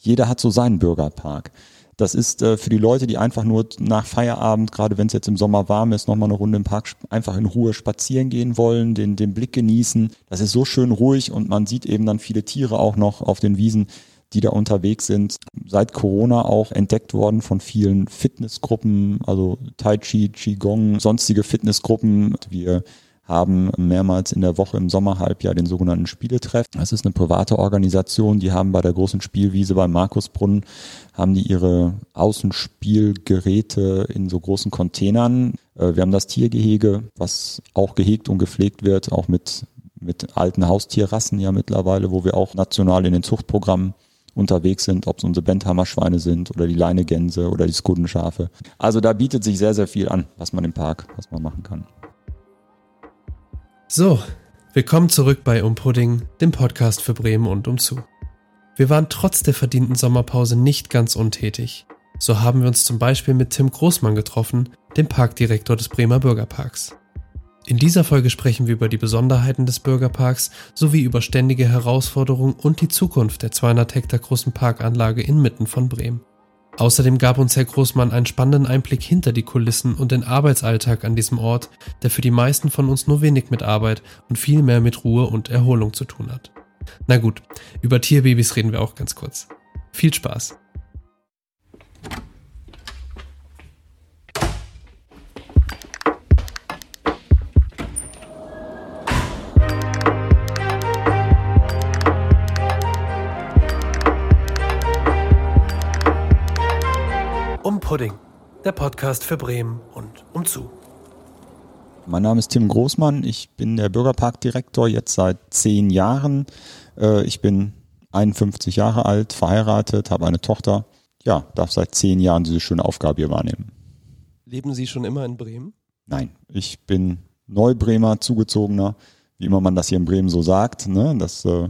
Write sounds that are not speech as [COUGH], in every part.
jeder hat so seinen Bürgerpark. Das ist äh, für die Leute, die einfach nur nach Feierabend, gerade wenn es jetzt im Sommer warm ist, nochmal eine Runde im Park einfach in Ruhe spazieren gehen wollen, den, den Blick genießen. Das ist so schön ruhig und man sieht eben dann viele Tiere auch noch auf den Wiesen die da unterwegs sind, seit Corona auch entdeckt worden von vielen Fitnessgruppen, also Tai Chi, Qigong, sonstige Fitnessgruppen. Wir haben mehrmals in der Woche im Sommerhalbjahr den sogenannten Spieletreff. Das ist eine private Organisation, die haben bei der großen Spielwiese beim Markusbrunnen, haben die ihre Außenspielgeräte in so großen Containern. Äh, wir haben das Tiergehege, was auch gehegt und gepflegt wird, auch mit, mit alten Haustierrassen ja mittlerweile, wo wir auch national in den Zuchtprogrammen unterwegs sind, ob es unsere Benthammer-Schweine sind oder die Leinegänse oder die Skudenschafe. Also da bietet sich sehr, sehr viel an, was man im Park, was man machen kann. So, willkommen zurück bei Umpudding, dem Podcast für Bremen und umzu. Wir waren trotz der verdienten Sommerpause nicht ganz untätig. So haben wir uns zum Beispiel mit Tim Großmann getroffen, dem Parkdirektor des Bremer Bürgerparks. In dieser Folge sprechen wir über die Besonderheiten des Bürgerparks sowie über ständige Herausforderungen und die Zukunft der 200 Hektar großen Parkanlage inmitten von Bremen. Außerdem gab uns Herr Großmann einen spannenden Einblick hinter die Kulissen und den Arbeitsalltag an diesem Ort, der für die meisten von uns nur wenig mit Arbeit und viel mehr mit Ruhe und Erholung zu tun hat. Na gut, über Tierbabys reden wir auch ganz kurz. Viel Spaß! Pudding, der Podcast für Bremen und umzu. Mein Name ist Tim Großmann, ich bin der Bürgerparkdirektor jetzt seit zehn Jahren. Äh, ich bin 51 Jahre alt, verheiratet, habe eine Tochter. Ja, darf seit zehn Jahren diese schöne Aufgabe hier wahrnehmen. Leben Sie schon immer in Bremen? Nein, ich bin Neubremer, zugezogener, wie immer man das hier in Bremen so sagt. Ne? Das äh,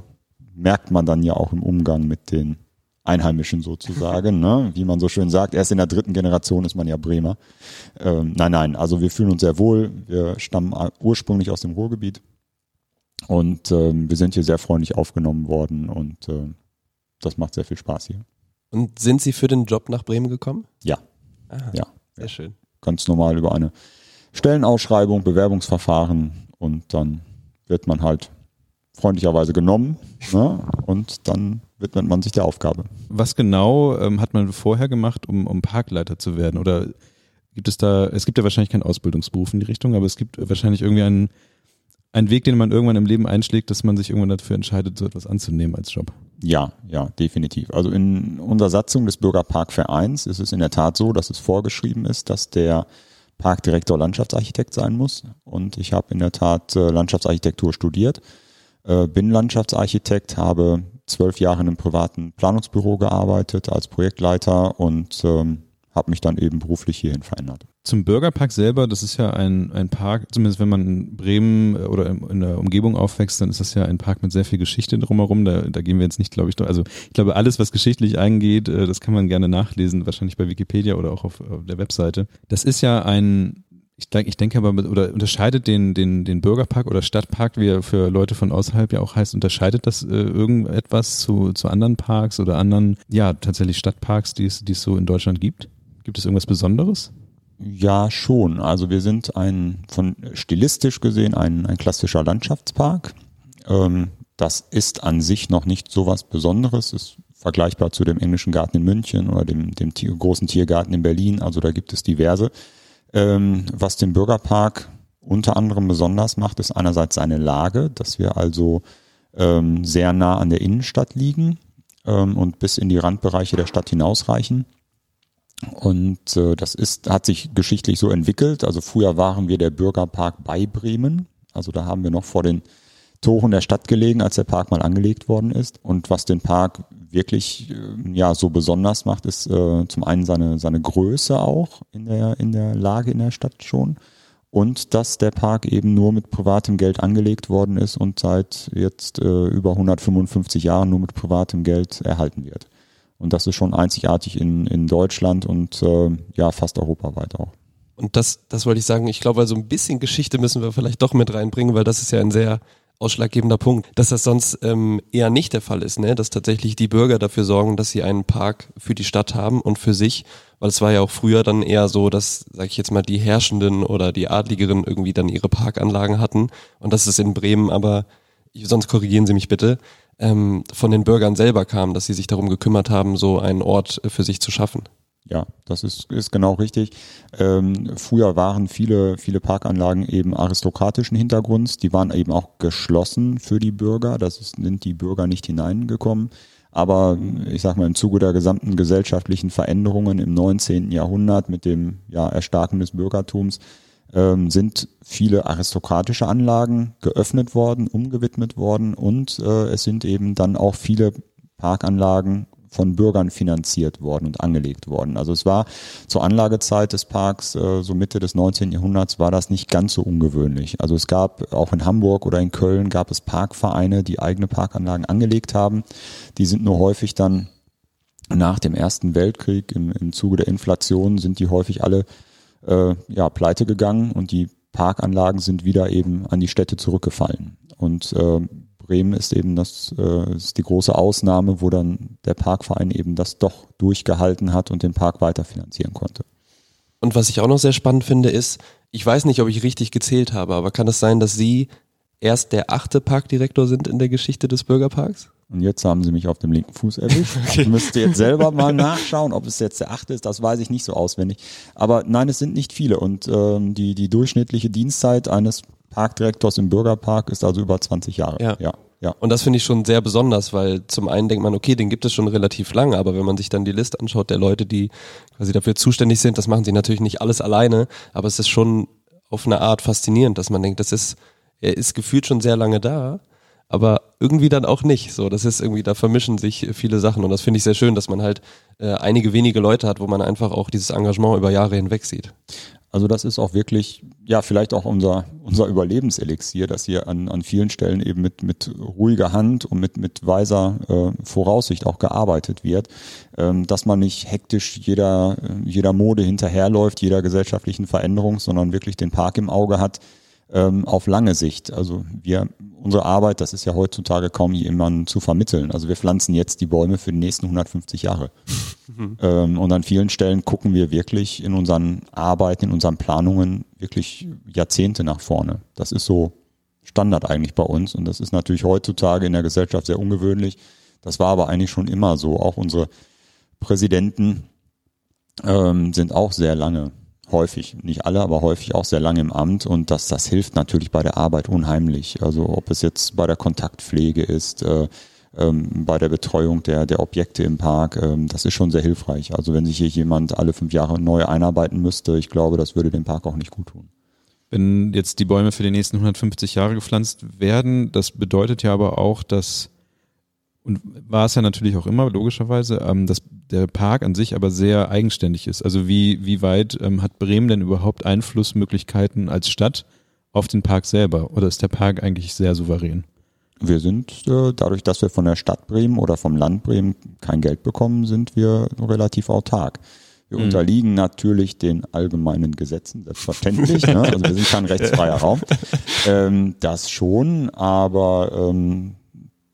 merkt man dann ja auch im Umgang mit den Einheimischen sozusagen, ne? wie man so schön sagt. Erst in der dritten Generation ist man ja Bremer. Ähm, nein, nein, also wir fühlen uns sehr wohl. Wir stammen ursprünglich aus dem Ruhrgebiet und ähm, wir sind hier sehr freundlich aufgenommen worden und äh, das macht sehr viel Spaß hier. Und sind Sie für den Job nach Bremen gekommen? Ja. Aha, ja. Sehr schön. Ganz normal über eine Stellenausschreibung, Bewerbungsverfahren und dann wird man halt freundlicherweise genommen ne? und dann widmet man sich der Aufgabe. Was genau ähm, hat man vorher gemacht, um, um Parkleiter zu werden? Oder gibt es da, es gibt ja wahrscheinlich keinen Ausbildungsberuf in die Richtung, aber es gibt wahrscheinlich irgendwie einen, einen Weg, den man irgendwann im Leben einschlägt, dass man sich irgendwann dafür entscheidet, so etwas anzunehmen als Job. Ja, ja, definitiv. Also in unserer Satzung des Bürgerparkvereins ist es in der Tat so, dass es vorgeschrieben ist, dass der Parkdirektor Landschaftsarchitekt sein muss. Und ich habe in der Tat äh, Landschaftsarchitektur studiert, äh, bin Landschaftsarchitekt, habe zwölf Jahre in einem privaten Planungsbüro gearbeitet als Projektleiter und ähm, habe mich dann eben beruflich hierhin verändert. Zum Bürgerpark selber, das ist ja ein, ein Park, zumindest wenn man in Bremen äh, oder in der Umgebung aufwächst, dann ist das ja ein Park mit sehr viel Geschichte drumherum. Da, da gehen wir jetzt nicht, glaube ich, also ich glaube, alles, was geschichtlich eingeht, äh, das kann man gerne nachlesen, wahrscheinlich bei Wikipedia oder auch auf, auf der Webseite. Das ist ja ein ich denke, ich denke aber, oder unterscheidet den, den, den Bürgerpark oder Stadtpark, wie er für Leute von außerhalb ja auch heißt, unterscheidet das äh, irgendetwas zu, zu anderen Parks oder anderen, ja, tatsächlich Stadtparks, die es, die es so in Deutschland gibt? Gibt es irgendwas Besonderes? Ja, schon. Also wir sind ein, von stilistisch gesehen, ein, ein klassischer Landschaftspark. Ähm, das ist an sich noch nicht so was Besonderes. Ist vergleichbar zu dem englischen Garten in München oder dem, dem großen Tiergarten in Berlin. Also da gibt es diverse. Ähm, was den Bürgerpark unter anderem besonders macht, ist einerseits seine Lage, dass wir also ähm, sehr nah an der Innenstadt liegen ähm, und bis in die Randbereiche der Stadt hinausreichen. Und äh, das ist, hat sich geschichtlich so entwickelt. Also früher waren wir der Bürgerpark bei Bremen. Also da haben wir noch vor den Toren der Stadt gelegen, als der Park mal angelegt worden ist. Und was den Park wirklich äh, ja so besonders macht, ist äh, zum einen seine seine Größe auch in der in der Lage in der Stadt schon und dass der Park eben nur mit privatem Geld angelegt worden ist und seit jetzt äh, über 155 Jahren nur mit privatem Geld erhalten wird. Und das ist schon einzigartig in, in Deutschland und äh, ja fast europaweit auch. Und das, das wollte ich sagen, ich glaube, also ein bisschen Geschichte müssen wir vielleicht doch mit reinbringen, weil das ist ja ein sehr ausschlaggebender Punkt, dass das sonst ähm, eher nicht der Fall ist, ne? dass tatsächlich die Bürger dafür sorgen, dass sie einen Park für die Stadt haben und für sich, weil es war ja auch früher dann eher so, dass, sag ich jetzt mal, die Herrschenden oder die Adligeren irgendwie dann ihre Parkanlagen hatten und das ist in Bremen aber, sonst korrigieren Sie mich bitte, ähm, von den Bürgern selber kam, dass sie sich darum gekümmert haben, so einen Ort für sich zu schaffen. Ja, das ist, ist genau richtig. Ähm, früher waren viele, viele Parkanlagen eben aristokratischen Hintergrunds. Die waren eben auch geschlossen für die Bürger. Das ist, sind die Bürger nicht hineingekommen. Aber ich sag mal, im Zuge der gesamten gesellschaftlichen Veränderungen im 19. Jahrhundert mit dem ja, Erstarken des Bürgertums ähm, sind viele aristokratische Anlagen geöffnet worden, umgewidmet worden und äh, es sind eben dann auch viele Parkanlagen von Bürgern finanziert worden und angelegt worden. Also es war zur Anlagezeit des Parks, äh, so Mitte des 19. Jahrhunderts, war das nicht ganz so ungewöhnlich. Also es gab auch in Hamburg oder in Köln gab es Parkvereine, die eigene Parkanlagen angelegt haben. Die sind nur häufig dann nach dem Ersten Weltkrieg im, im Zuge der Inflation sind die häufig alle äh, ja, pleite gegangen und die Parkanlagen sind wieder eben an die Städte zurückgefallen. Und äh, Bremen ist eben das äh, ist die große Ausnahme, wo dann der Parkverein eben das doch durchgehalten hat und den Park weiterfinanzieren konnte. Und was ich auch noch sehr spannend finde, ist, ich weiß nicht, ob ich richtig gezählt habe, aber kann es sein, dass Sie erst der achte Parkdirektor sind in der Geschichte des Bürgerparks? Und jetzt haben sie mich auf dem linken Fuß erwischt. [LAUGHS] Okay. Ich müsste jetzt selber mal nachschauen, ob es jetzt der achte ist, das weiß ich nicht so auswendig. Aber nein, es sind nicht viele. Und ähm, die, die durchschnittliche Dienstzeit eines Parkdirektors im Bürgerpark ist also über 20 Jahre. Ja. ja. Ja. Und das finde ich schon sehr besonders, weil zum einen denkt man, okay, den gibt es schon relativ lange, aber wenn man sich dann die Liste anschaut der Leute, die quasi dafür zuständig sind, das machen sie natürlich nicht alles alleine, aber es ist schon auf eine Art faszinierend, dass man denkt, das ist, er ist gefühlt schon sehr lange da, aber irgendwie dann auch nicht. So, das ist irgendwie, da vermischen sich viele Sachen und das finde ich sehr schön, dass man halt äh, einige wenige Leute hat, wo man einfach auch dieses Engagement über Jahre hinweg sieht. Also das ist auch wirklich, ja, vielleicht auch unser, unser Überlebenselixier, dass hier an, an vielen Stellen eben mit, mit ruhiger Hand und mit, mit weiser äh, Voraussicht auch gearbeitet wird, ähm, dass man nicht hektisch jeder, jeder Mode hinterherläuft, jeder gesellschaftlichen Veränderung, sondern wirklich den Park im Auge hat, ähm, auf lange Sicht. Also wir, unsere Arbeit, das ist ja heutzutage kaum jemandem zu vermitteln. Also wir pflanzen jetzt die Bäume für die nächsten 150 Jahre. Mhm. Ähm, und an vielen Stellen gucken wir wirklich in unseren Arbeiten, in unseren Planungen wirklich Jahrzehnte nach vorne. Das ist so Standard eigentlich bei uns. Und das ist natürlich heutzutage in der Gesellschaft sehr ungewöhnlich. Das war aber eigentlich schon immer so. Auch unsere Präsidenten ähm, sind auch sehr lange häufig, nicht alle, aber häufig auch sehr lange im Amt und das, das hilft natürlich bei der Arbeit unheimlich. Also ob es jetzt bei der Kontaktpflege ist, äh, ähm, bei der Betreuung der, der Objekte im Park, ähm, das ist schon sehr hilfreich. Also wenn sich hier jemand alle fünf Jahre neu einarbeiten müsste, ich glaube, das würde dem Park auch nicht gut tun. Wenn jetzt die Bäume für die nächsten 150 Jahre gepflanzt werden, das bedeutet ja aber auch, dass und war es ja natürlich auch immer, logischerweise, ähm, dass der Park an sich aber sehr eigenständig ist. Also wie, wie weit ähm, hat Bremen denn überhaupt Einflussmöglichkeiten als Stadt auf den Park selber? Oder ist der Park eigentlich sehr souverän? Wir sind, äh, dadurch, dass wir von der Stadt Bremen oder vom Land Bremen kein Geld bekommen, sind wir relativ autark. Wir mhm. unterliegen natürlich den allgemeinen Gesetzen, selbstverständlich. ne? Also wir sind kein rechtsfreier [LAUGHS] Raum. Ähm, das schon, aber ähm,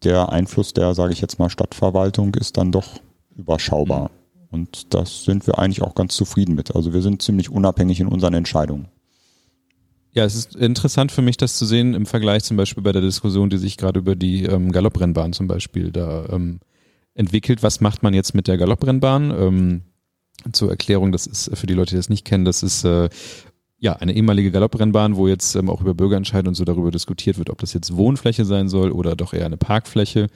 der Einfluss der, sage ich jetzt mal, Stadtverwaltung ist dann doch überschaubar. Mhm. Und das sind wir eigentlich auch ganz zufrieden mit. Also wir sind ziemlich unabhängig in unseren Entscheidungen. Ja, es ist interessant für mich, das zu sehen im Vergleich zum Beispiel bei der Diskussion, die sich gerade über die ähm, Galopprennbahn zum Beispiel da ähm, entwickelt. Was macht man jetzt mit der Galopprennbahn? Ähm, zur Erklärung, das ist für die Leute, die das nicht kennen, das ist äh, ja, eine ehemalige Galopprennbahn, wo jetzt ähm, auch über Bürgerentscheid und so darüber diskutiert wird, ob das jetzt Wohnfläche sein soll oder doch eher eine Parkfläche.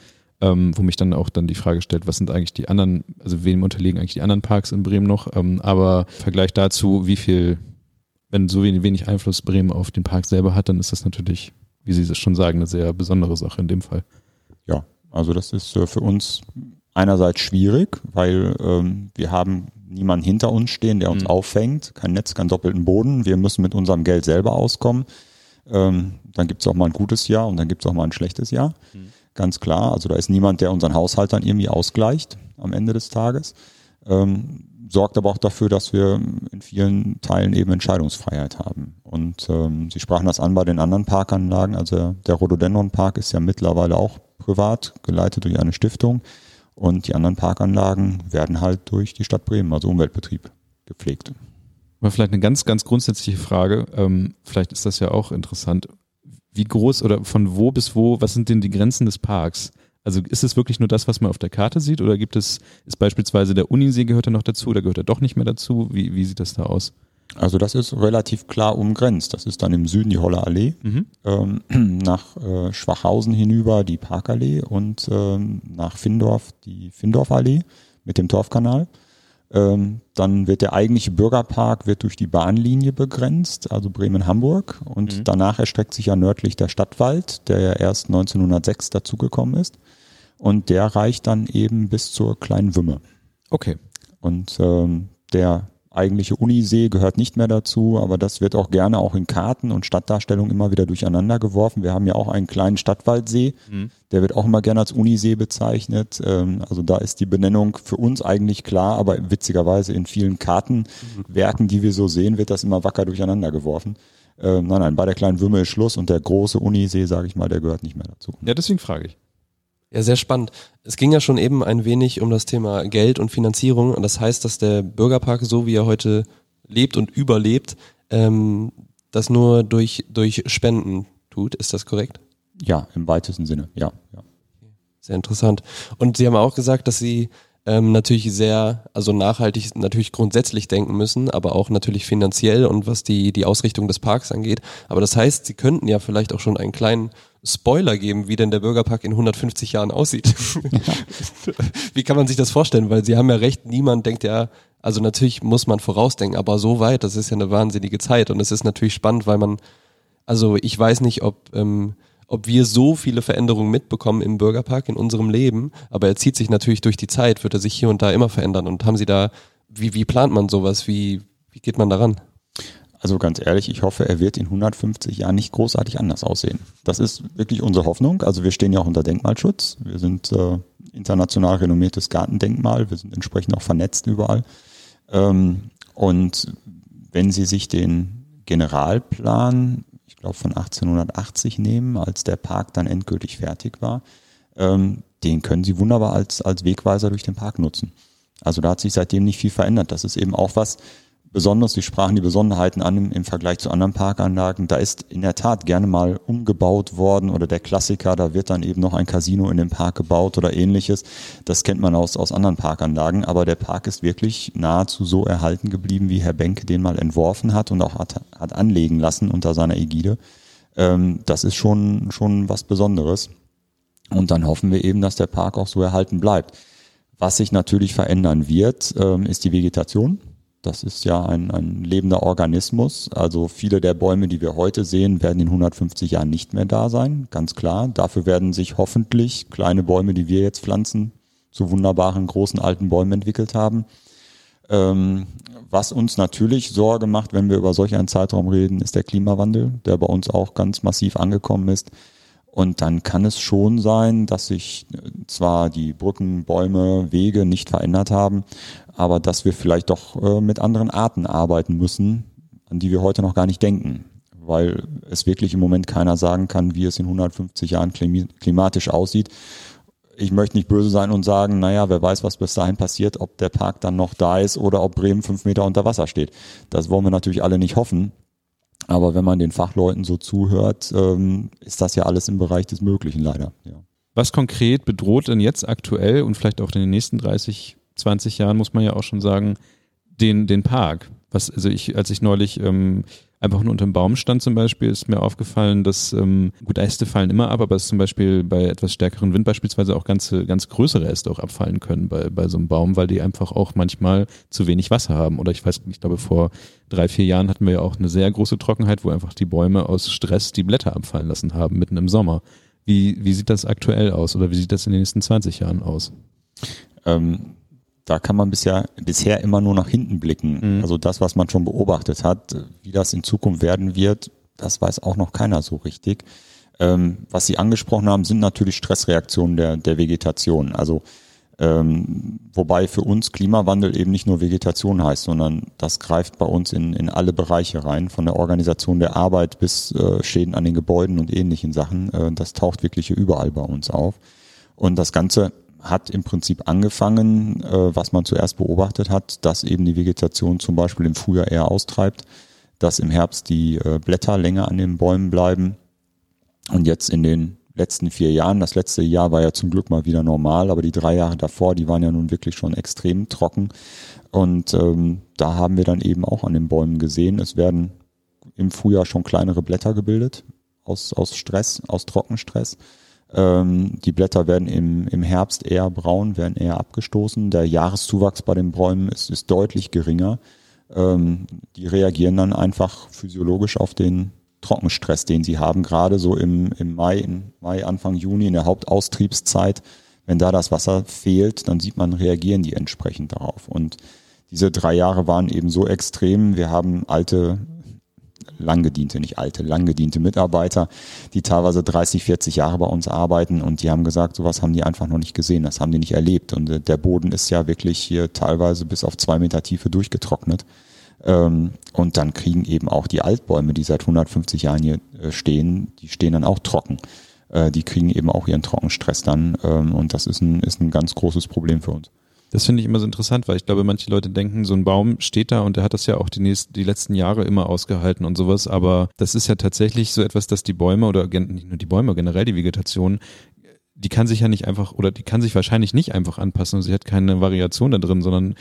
Ähm, wo mich dann auch dann die Frage stellt, was sind eigentlich die anderen, also wem unterliegen eigentlich die anderen Parks in Bremen noch? Ähm, aber im Vergleich dazu, wie viel, wenn so wenig, wenig Einfluss Bremen auf den Park selber hat, dann ist das natürlich, wie Sie es schon sagen, eine sehr besondere Sache in dem Fall. Ja, also das ist äh, für uns einerseits schwierig, weil ähm, wir haben niemanden hinter uns stehen, der uns mhm. auffängt, kein Netz, keinen doppelten Boden. Wir müssen mit unserem Geld selber auskommen. Ähm, dann gibt es auch mal ein gutes Jahr und dann gibt es auch mal ein schlechtes Jahr. Mhm. Ganz klar. Also da ist niemand, der unseren Haushalt dann irgendwie ausgleicht am Ende des Tages. Ähm, sorgt aber auch dafür, dass wir in vielen Teilen eben Entscheidungsfreiheit haben. Und ähm, Sie sprachen das an bei den anderen Parkanlagen. Also der Rhododendron Park ist ja mittlerweile auch privat geleitet durch eine Stiftung. Und die anderen Parkanlagen werden halt durch die Stadt Bremen, also Umweltbetrieb, gepflegt. Aber vielleicht eine ganz, ganz grundsätzliche Frage. Ähm, vielleicht ist das ja auch interessant. Wie groß oder von wo bis wo, was sind denn die Grenzen des Parks? Also ist es wirklich nur das, was man auf der Karte sieht oder gibt es, ist beispielsweise der Unisee gehört er noch dazu oder gehört er doch nicht mehr dazu? Wie, wie sieht das da aus? Also das ist relativ klar umgrenzt. Das ist dann im Süden die Holle Allee, mhm. ähm, [CLEARS THROAT] nach äh, Schwachhausen hinüber die Parkallee und ähm, nach Findorf die Findorfallee mit dem Torfkanal. Ähm, dann wird der eigentliche Bürgerpark wird durch die Bahnlinie begrenzt, also Bremen-Hamburg. Und mhm. danach erstreckt sich ja nördlich der Stadtwald, der ja erst 1906 dazugekommen ist. Und der reicht dann eben bis zur kleinen Wümme. Okay. Und ähm, der eigentliche Unisee gehört nicht mehr dazu, aber das wird auch gerne auch in Karten und Stadtdarstellungen immer wieder durcheinander geworfen. Wir haben ja auch einen kleinen Stadtwaldsee, mhm. der wird auch immer gerne als Unisee bezeichnet. Ähm, also da ist die Benennung für uns eigentlich klar, aber witzigerweise in vielen Kartenwerken, die wir so sehen, wird das immer wacker durcheinander geworfen. Ähm, nein, nein, bei der kleinen Würme ist Schluss und der große Unisee, sage ich mal, der gehört nicht mehr dazu. Ja, deswegen frage ich. Ja, sehr spannend. Es ging ja schon eben ein wenig um das Thema Geld und Finanzierung. Und das heißt, dass der Bürgerpark, so wie er heute lebt und überlebt, ähm, das nur durch, durch Spenden tut. Ist das korrekt? Ja, im weitesten Sinne, ja. ja. Sehr interessant. Und Sie haben auch gesagt, dass Sie ähm, natürlich sehr, also nachhaltig natürlich grundsätzlich denken müssen, aber auch natürlich finanziell und was die, die Ausrichtung des Parks angeht. Aber das heißt, Sie könnten ja vielleicht auch schon einen kleinen Spoiler geben, wie denn der Bürgerpark in 150 Jahren aussieht. Ja. [LAUGHS] wie kann man sich das vorstellen? Weil Sie haben ja recht, niemand denkt ja, also natürlich muss man vorausdenken, aber so weit, das ist ja eine wahnsinnige Zeit und es ist natürlich spannend, weil man, also ich weiß nicht, ob ähm, ob wir so viele Veränderungen mitbekommen im Bürgerpark in unserem Leben, aber er zieht sich natürlich durch die Zeit, wird er sich hier und da immer verändern. Und haben Sie da, wie, wie plant man sowas? Wie, wie geht man daran? Also ganz ehrlich, ich hoffe, er wird in 150 Jahren nicht großartig anders aussehen. Das ist wirklich unsere Hoffnung. Also wir stehen ja auch unter Denkmalschutz. Wir sind äh, international renommiertes Gartendenkmal. Wir sind entsprechend auch vernetzt überall. Ähm, und wenn Sie sich den Generalplan glaube von 1880 nehmen, als der Park dann endgültig fertig war, ähm, den können Sie wunderbar als, als Wegweiser durch den Park nutzen. Also da hat sich seitdem nicht viel verändert. Das ist eben auch was, besonders, Sie sprachen die Besonderheiten an im, Vergleich zu anderen Parkanlagen. Da ist in der Tat gerne mal umgebaut worden oder der Klassiker, da wird dann eben noch ein Casino in den Park gebaut oder ähnliches. Das kennt man aus, aus anderen Parkanlagen, aber der Park ist wirklich nahezu so erhalten geblieben, wie Herr Benke den mal entworfen hat und auch hat, hat anlegen lassen unter seiner Ägide. Ähm, das ist schon, schon was Besonderes. Und dann hoffen wir eben, dass der Park auch so erhalten bleibt. Was sich natürlich verändern wird, ähm, ist die Vegetation. Das ist ja ein, ein lebender Organismus. Also viele der Bäume, die wir heute sehen, werden in 150 Jahren nicht mehr da sein, ganz klar. Dafür werden sich hoffentlich kleine Bäume, die wir jetzt pflanzen, zu wunderbaren großen alten Bäumen entwickelt haben. Ähm, was uns natürlich Sorge macht, wenn wir über solch einen Zeitraum reden, ist der Klimawandel, der bei uns auch ganz massiv angekommen ist. Und dann kann es schon sein, dass sich zwar die Brücken, Bäume, Wege nicht verändert haben, aber dass wir vielleicht doch äh, mit anderen Arten arbeiten müssen, an die wir heute noch gar nicht denken, weil es wirklich im Moment keiner sagen kann, wie es in 150 Jahren klimatisch aussieht. Ich möchte nicht böse sein und sagen, naja, wer weiß, was bis dahin passiert, ob der Park dann noch da ist oder ob Bremen fünf Meter unter Wasser steht. Das wollen wir natürlich alle nicht hoffen. Aber wenn man den Fachleuten so zuhört, ähm, ist das ja alles im Bereich des Möglichen leider. Ja. Was konkret bedroht denn jetzt aktuell und vielleicht auch in den nächsten 30 20 Jahren, muss man ja auch schon sagen, den, den Park. Was, also ich, als ich neulich ähm, einfach nur unter dem Baum stand zum Beispiel, ist mir aufgefallen, dass, ähm, gut, Äste fallen immer ab, aber es zum Beispiel bei etwas stärkeren Wind beispielsweise auch ganze, ganz größere Äste auch abfallen können bei, bei so einem Baum, weil die einfach auch manchmal zu wenig Wasser haben. Oder ich weiß, ich glaube, vor drei, vier Jahren hatten wir ja auch eine sehr große Trockenheit, wo einfach die Bäume aus Stress die Blätter abfallen lassen haben, mitten im Sommer. Wie, wie sieht das aktuell aus oder wie sieht das in den nächsten 20 Jahren aus? Ähm da kann man bisher, bisher immer nur nach hinten blicken. Mhm. Also das, was man schon beobachtet hat, wie das in Zukunft werden wird, das weiß auch noch keiner so richtig. Ähm, was Sie angesprochen haben, sind natürlich Stressreaktionen der, der Vegetation. Also Ähm, wobei für uns Klimawandel eben nicht nur Vegetation heißt, sondern das greift bei uns in, in alle Bereiche rein, von der Organisation der Arbeit bis äh, Schäden an den Gebäuden und ähnlichen Sachen. Äh, das taucht wirklich überall bei uns auf. Und das Ganze hat im Prinzip angefangen, äh, was man zuerst beobachtet hat, dass eben die Vegetation zum Beispiel im Frühjahr eher austreibt, dass im Herbst die äh, Blätter länger an den Bäumen bleiben. Und jetzt in den letzten vier Jahren. Das letzte Jahr war ja zum Glück mal wieder normal, aber die drei Jahre davor, die waren ja nun wirklich schon extrem trocken. Und ähm, da haben wir dann eben auch an den Bäumen gesehen, es werden im Frühjahr schon kleinere Blätter gebildet aus, aus Stress, aus Trockenstress. Ähm, die Blätter werden im, im Herbst eher braun, werden eher abgestoßen. Der Jahreszuwachs bei den Bäumen ist, ist deutlich geringer. Ähm, die reagieren dann einfach physiologisch auf den Trockenstress, den sie haben, gerade so im, im Mai, im Mai, Anfang Juni, in der Hauptaustriebszeit. Wenn da das Wasser fehlt, dann sieht man, reagieren die entsprechend darauf. Und diese drei Jahre waren eben so extrem. Wir haben alte, langgediente, nicht alte, langgediente Mitarbeiter, die teilweise 30, 40 Jahre bei uns arbeiten und die haben gesagt, sowas haben die einfach noch nicht gesehen, das haben die nicht erlebt. Und äh, der Boden ist ja wirklich hier teilweise bis auf zwei Meter Tiefe durchgetrocknet. Ähm, und dann kriegen eben auch die Altbäume, die seit 150 Jahren hier äh, stehen, die stehen dann auch trocken. Äh, die kriegen eben auch ihren Trockenstress dann. Ähm, und das ist ein, ist ein ganz großes Problem für uns. Das finde ich immer so interessant, weil ich glaube, manche Leute denken, so ein Baum steht da und der hat das ja auch die, nächsten, die letzten Jahre immer ausgehalten und sowas. Aber das ist ja tatsächlich so etwas, dass die Bäume oder nicht nur die Bäume, generell die Vegetation, die kann sich ja nicht einfach oder die kann sich wahrscheinlich nicht einfach anpassen. und Sie hat keine Variation da drin, sondern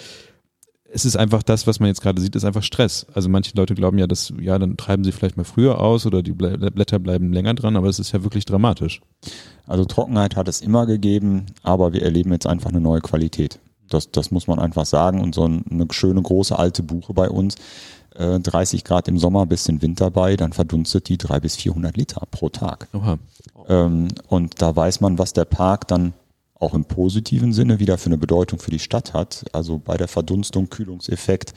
es ist einfach das, was man jetzt gerade sieht, ist einfach Stress. Also manche Leute glauben ja, dass, ja, dann treiben sie vielleicht mal früher aus oder die Blätter bleiben länger dran, aber es ist ja wirklich dramatisch. Also Trockenheit hat es immer gegeben, aber wir erleben jetzt einfach eine neue Qualität. Das, das muss man einfach sagen. Und so eine schöne große alte Buche bei uns, äh, 30 Grad im Sommer, bisschen Winter bei, dann verdunstet die drei bis 400 Liter pro Tag. Ähm, und da weiß man, was der Park dann auch im positiven Sinne wieder für eine Bedeutung für die Stadt hat. Also bei der Verdunstung, Kühlungseffekt,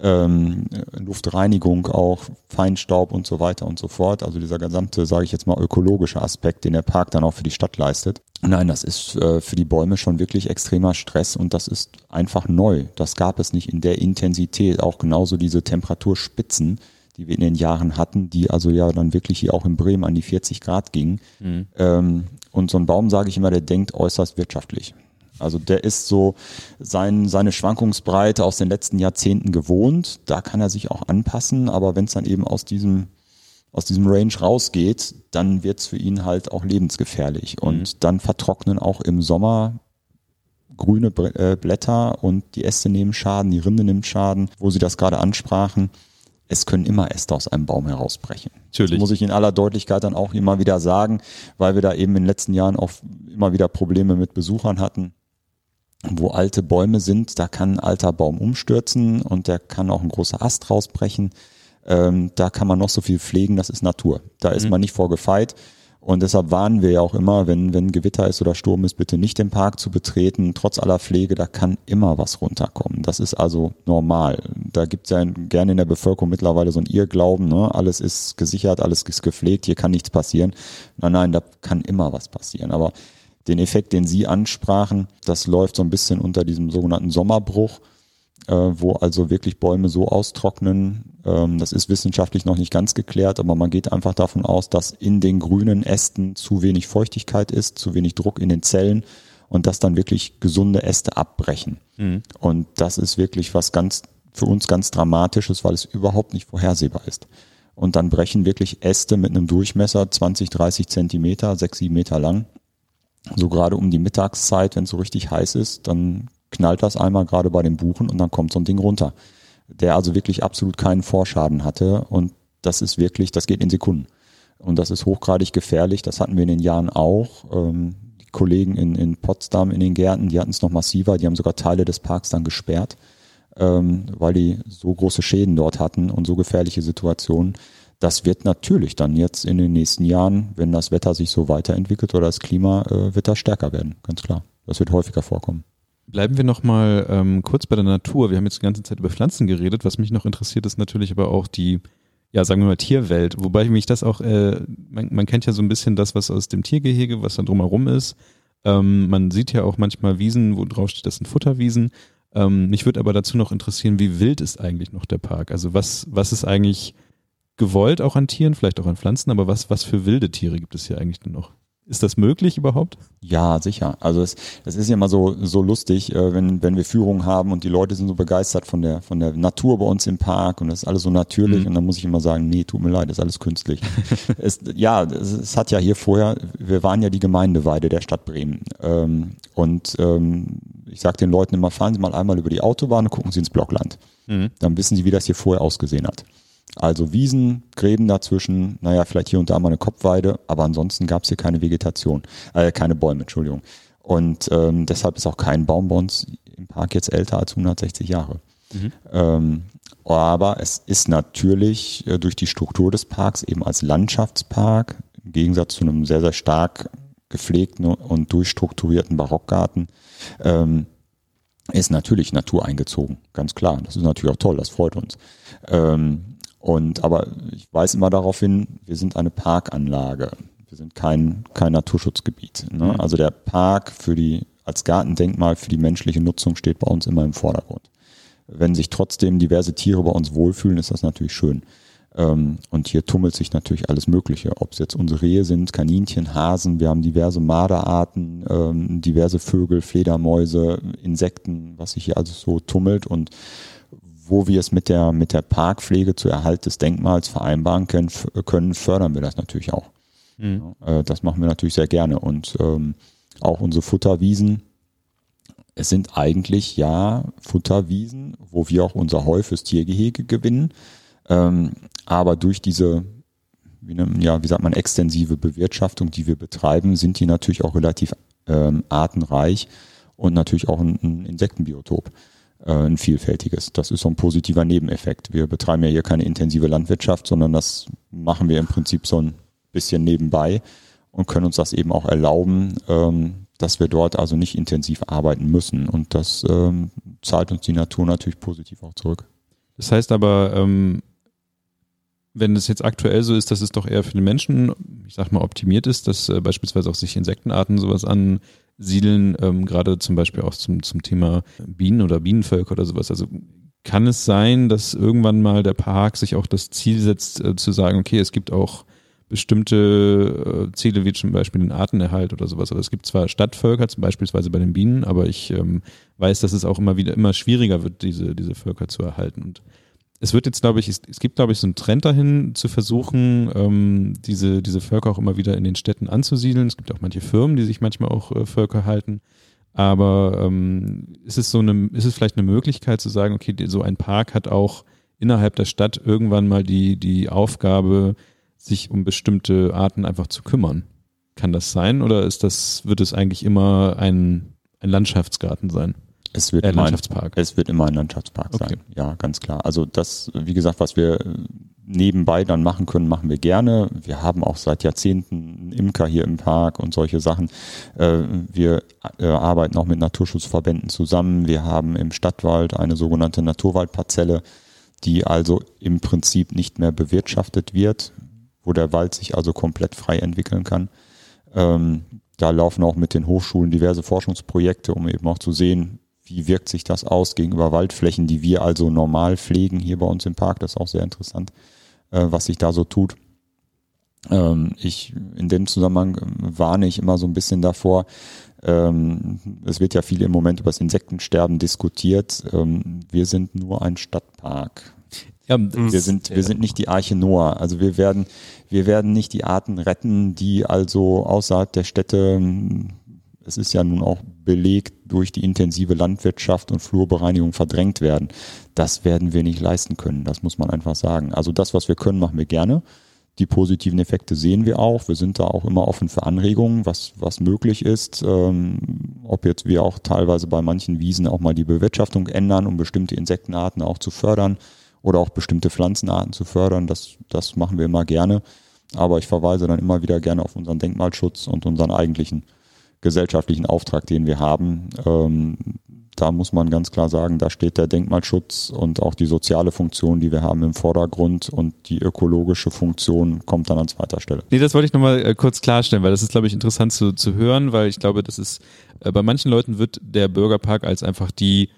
ähm, Luftreinigung auch, Feinstaub und so weiter und so fort. Also dieser gesamte, sage ich jetzt mal, ökologische Aspekt, den der Park dann auch für die Stadt leistet. Nein, das ist äh, für die Bäume schon wirklich extremer Stress und das ist einfach neu. Das gab es nicht in der Intensität. Auch genauso diese Temperaturspitzen, die wir in den Jahren hatten, die also ja dann wirklich hier auch in Bremen an die 40 Grad gingen. Mhm. Ähm, und so ein Baum, sage ich immer, der denkt äußerst wirtschaftlich. Also der ist so sein, seine Schwankungsbreite aus den letzten Jahrzehnten gewohnt. Da kann er sich auch anpassen, aber wenn es dann eben aus diesem aus diesem Range rausgeht, dann wird es für ihn halt auch lebensgefährlich. Und mhm. dann vertrocknen auch im Sommer grüne äh, Blätter und die Äste nehmen Schaden, die Rinde nimmt Schaden, wo Sie das gerade ansprachen es können immer Äste aus einem Baum herausbrechen. Natürlich. Das muss ich in aller Deutlichkeit dann auch immer wieder sagen, weil wir da eben in den letzten Jahren auch immer wieder Probleme mit Besuchern hatten, wo alte Bäume sind, da kann ein alter Baum umstürzen und der kann auch ein großer Ast rausbrechen. Ähm, da kann man noch so viel pflegen, das ist Natur. Da ist mhm. man nicht vorgefeit. Und deshalb warnen wir ja auch immer, wenn, wenn Gewitter ist oder Sturm ist, bitte nicht den Park zu betreten. Trotz aller Pflege, da kann immer was runterkommen. Das ist also normal. Da gibt es ja gerne in der Bevölkerung mittlerweile so ein Irrglauben, ne? alles ist gesichert, alles ist gepflegt, hier kann nichts passieren. Nein, nein, da kann immer was passieren. Aber den Effekt, den Sie ansprachen, das läuft so ein bisschen unter diesem sogenannten Sommerbruch äh, wo also wirklich Bäume so austrocknen. Ähm, das ist wissenschaftlich noch nicht ganz geklärt, aber man geht einfach davon aus, dass in den grünen Ästen zu wenig Feuchtigkeit ist, zu wenig Druck in den Zellen und dass dann wirklich gesunde Äste abbrechen. Mhm. Und das ist wirklich was ganz für uns ganz Dramatisches, weil es überhaupt nicht vorhersehbar ist. Und dann brechen wirklich Äste mit einem Durchmesser 20, 30 Zentimeter, 6, 7 Meter lang. So gerade um die Mittagszeit, wenn es so richtig heiß ist, dann knallt das einmal gerade bei den Buchen und dann kommt so ein Ding runter. Der also wirklich absolut keinen Vorschaden hatte und das ist wirklich, das geht in Sekunden. Und das ist hochgradig gefährlich. Das hatten wir in den Jahren auch. Ähm, die Kollegen in, in Potsdam in den Gärten, die hatten es noch massiver. Die haben sogar Teile des Parks dann gesperrt, ähm, weil die so große Schäden dort hatten und so gefährliche Situationen. Das wird natürlich dann jetzt in den nächsten Jahren, wenn das Wetter sich so weiterentwickelt oder das Klima, äh, wird das stärker werden, ganz klar. Das wird häufiger vorkommen. Bleiben wir nochmal ähm, kurz bei der Natur. Wir haben jetzt die ganze Zeit über Pflanzen geredet. Was mich noch interessiert, ist natürlich aber auch die, ja, sagen wir mal, Tierwelt. Wobei mich das auch, äh, man, man kennt ja so ein bisschen das, was aus dem Tiergehege, was dann drumherum ist. Ähm, man sieht ja auch manchmal Wiesen, wo drauf steht, das sind Futterwiesen. Ähm, mich würde aber dazu noch interessieren, wie wild ist eigentlich noch der Park? Also was, was ist eigentlich gewollt auch an Tieren, vielleicht auch an Pflanzen, aber was, was für wilde Tiere gibt es hier eigentlich denn noch? Ist das möglich überhaupt? Ja, sicher. Also es, es ist ja immer so, so lustig, äh, wenn, wenn wir Führungen haben und die Leute sind so begeistert von der, von der Natur bei uns im Park und das ist alles so natürlich mhm. und dann muss ich immer sagen, nee, tut mir leid, das ist alles künstlich. [LAUGHS] es, ja, es, es, hat ja hier vorher, wir waren ja die Gemeindeweide der Stadt Bremen ähm, und ähm, ich sage den Leuten immer, fahren Sie mal einmal über die Autobahn und gucken Sie ins Blockland. Mhm. Dann wissen Sie, wie das hier vorher ausgesehen hat. Also Wiesen, Gräben dazwischen, naja, vielleicht hier und da mal eine Kopfweide, aber ansonsten gab es hier keine Vegetation, äh, keine Bäume, Entschuldigung. Und ähm, deshalb ist auch kein Baum bei uns im Park jetzt älter als 160 Jahre. Mhm. Ähm, aber es ist natürlich äh, durch die Struktur des Parks eben als Landschaftspark, im Gegensatz zu einem sehr, sehr stark gepflegten und durchstrukturierten Barockgarten, ähm, ist natürlich Natur eingezogen, ganz klar. Das ist natürlich auch toll, das freut uns. Ähm, und aber ich weise immer darauf hin, wir sind eine Parkanlage. Wir sind kein, kein Naturschutzgebiet. Ne? Mhm. Also der Park für die, als Gartendenkmal für die menschliche Nutzung steht bei uns immer im Vordergrund. Wenn sich trotzdem diverse Tiere bei uns wohlfühlen, ist das natürlich schön. Ähm, und hier tummelt sich natürlich alles Mögliche. Ob es jetzt unsere Rehe sind, Kaninchen, Hasen, wir haben diverse Marderarten, ähm, diverse Vögel, Fledermäuse, Insekten, was sich hier also so tummelt und wo wir es mit der, mit der Parkpflege zur Erhalt des Denkmals vereinbaren können, können fördern wir das natürlich auch. Mhm. Das machen wir natürlich sehr gerne. Und ähm, auch unsere Futterwiesen, es sind eigentlich ja Futterwiesen, wo wir auch unser Heu fürs Tiergehege gewinnen. Ähm, aber durch diese, wie, ne, ja, wie sagt man, extensive Bewirtschaftung, die wir betreiben, sind die natürlich auch relativ ähm, artenreich und natürlich auch ein, ein Insektenbiotop. Äh, ein vielfältiges. Das ist so ein positiver Nebeneffekt. Wir betreiben ja hier keine intensive Landwirtschaft, sondern das machen wir im Prinzip so ein bisschen nebenbei und können uns das eben auch erlauben, ähm, dass wir dort also nicht intensiv arbeiten müssen. Und das ähm, zahlt uns die Natur natürlich positiv auch zurück. Das heißt aber, ähm, wenn es jetzt aktuell so ist, dass es doch eher für den Menschen, ich sag mal, optimiert ist, dass äh, beispielsweise auch sich Insektenarten sowas an siedeln, ähm, gerade zum Beispiel auch zum, zum Thema Bienen oder Bienenvölker oder sowas. Also kann es sein, dass irgendwann mal der Park sich auch das Ziel setzt, äh, zu sagen, okay, es gibt auch bestimmte äh, Ziele wie zum Beispiel den Artenerhalt oder sowas. Also es gibt zwar Stadtvölker, zum beispielsweise bei den Bienen, aber ich ähm, weiß, dass es auch immer wieder immer schwieriger wird, diese, diese Völker zu erhalten. Und es wird jetzt, glaube ich, es, es, gibt, glaube ich, so einen Trend dahin, zu versuchen, ähm, diese, diese Völker auch immer wieder in den Städten anzusiedeln. Es gibt auch manche Firmen, die sich manchmal auch äh, Völker halten. Aber ähm, ist es so eine, ist es vielleicht eine Möglichkeit zu sagen, okay, so ein Park hat auch innerhalb der Stadt irgendwann mal die, die Aufgabe, sich um bestimmte Arten einfach zu kümmern? Kann das sein oder ist das, wird es eigentlich immer ein, ein Landschaftsgarten sein? Es wird, äh, immer ein, es wird immer ein Landschaftspark okay. sein. Ja, ganz klar. Also das, wie gesagt, was wir nebenbei dann machen können, machen wir gerne. Wir haben auch seit Jahrzehnten einen Imker hier im Park und solche Sachen. Äh, wir äh, arbeiten auch mit Naturschutzverbänden zusammen. Wir haben im Stadtwald eine sogenannte Naturwaldparzelle, die also im Prinzip nicht mehr bewirtschaftet wird, wo der Wald sich also komplett frei entwickeln kann. Ähm, da laufen auch mit den Hochschulen diverse Forschungsprojekte, um eben auch zu sehen, wie wirkt sich das aus gegenüber Waldflächen, die wir also normal pflegen hier bei uns im Park? Das ist auch sehr interessant, äh, was sich da so tut. Ähm, ich, in dem Zusammenhang ähm, warne ich immer so ein bisschen davor, ähm, es wird ja viel im Moment über das Insektensterben diskutiert. Ähm, wir sind nur ein Stadtpark. Ja, wir sind, wir sind nicht die Arche Noah. Also wir werden, wir werden nicht die Arten retten, die also außerhalb der Städte es ist ja nun auch belegt, durch die intensive Landwirtschaft und Flurbereinigung verdrängt werden. Das werden wir nicht leisten können, das muss man einfach sagen. Also das, was wir können, machen wir gerne. Die positiven Effekte sehen wir auch. Wir sind da auch immer offen für Anregungen, was, was möglich ist. Ähm, ob jetzt wir auch teilweise bei manchen Wiesen auch mal die Bewirtschaftung ändern, um bestimmte Insektenarten auch zu fördern oder auch bestimmte Pflanzenarten zu fördern, das, das machen wir immer gerne. Aber ich verweise dann immer wieder gerne auf unseren Denkmalschutz und unseren eigentlichen gesellschaftlichen Auftrag, den wir haben, ähm, da muss man ganz klar sagen, da steht der Denkmalschutz und auch die soziale Funktion, die wir haben im Vordergrund und die ökologische Funktion kommt dann an zweiter Stelle. Nee, das wollte ich nochmal äh, kurz klarstellen, weil das ist, glaube ich, interessant zu, zu hören, weil ich glaube, das ist, äh, bei manchen Leuten wird der Bürgerpark als einfach die,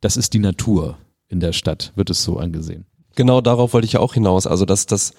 das ist die Natur in der Stadt, wird es so angesehen. Genau darauf wollte ich ja auch hinaus. Also, dass das,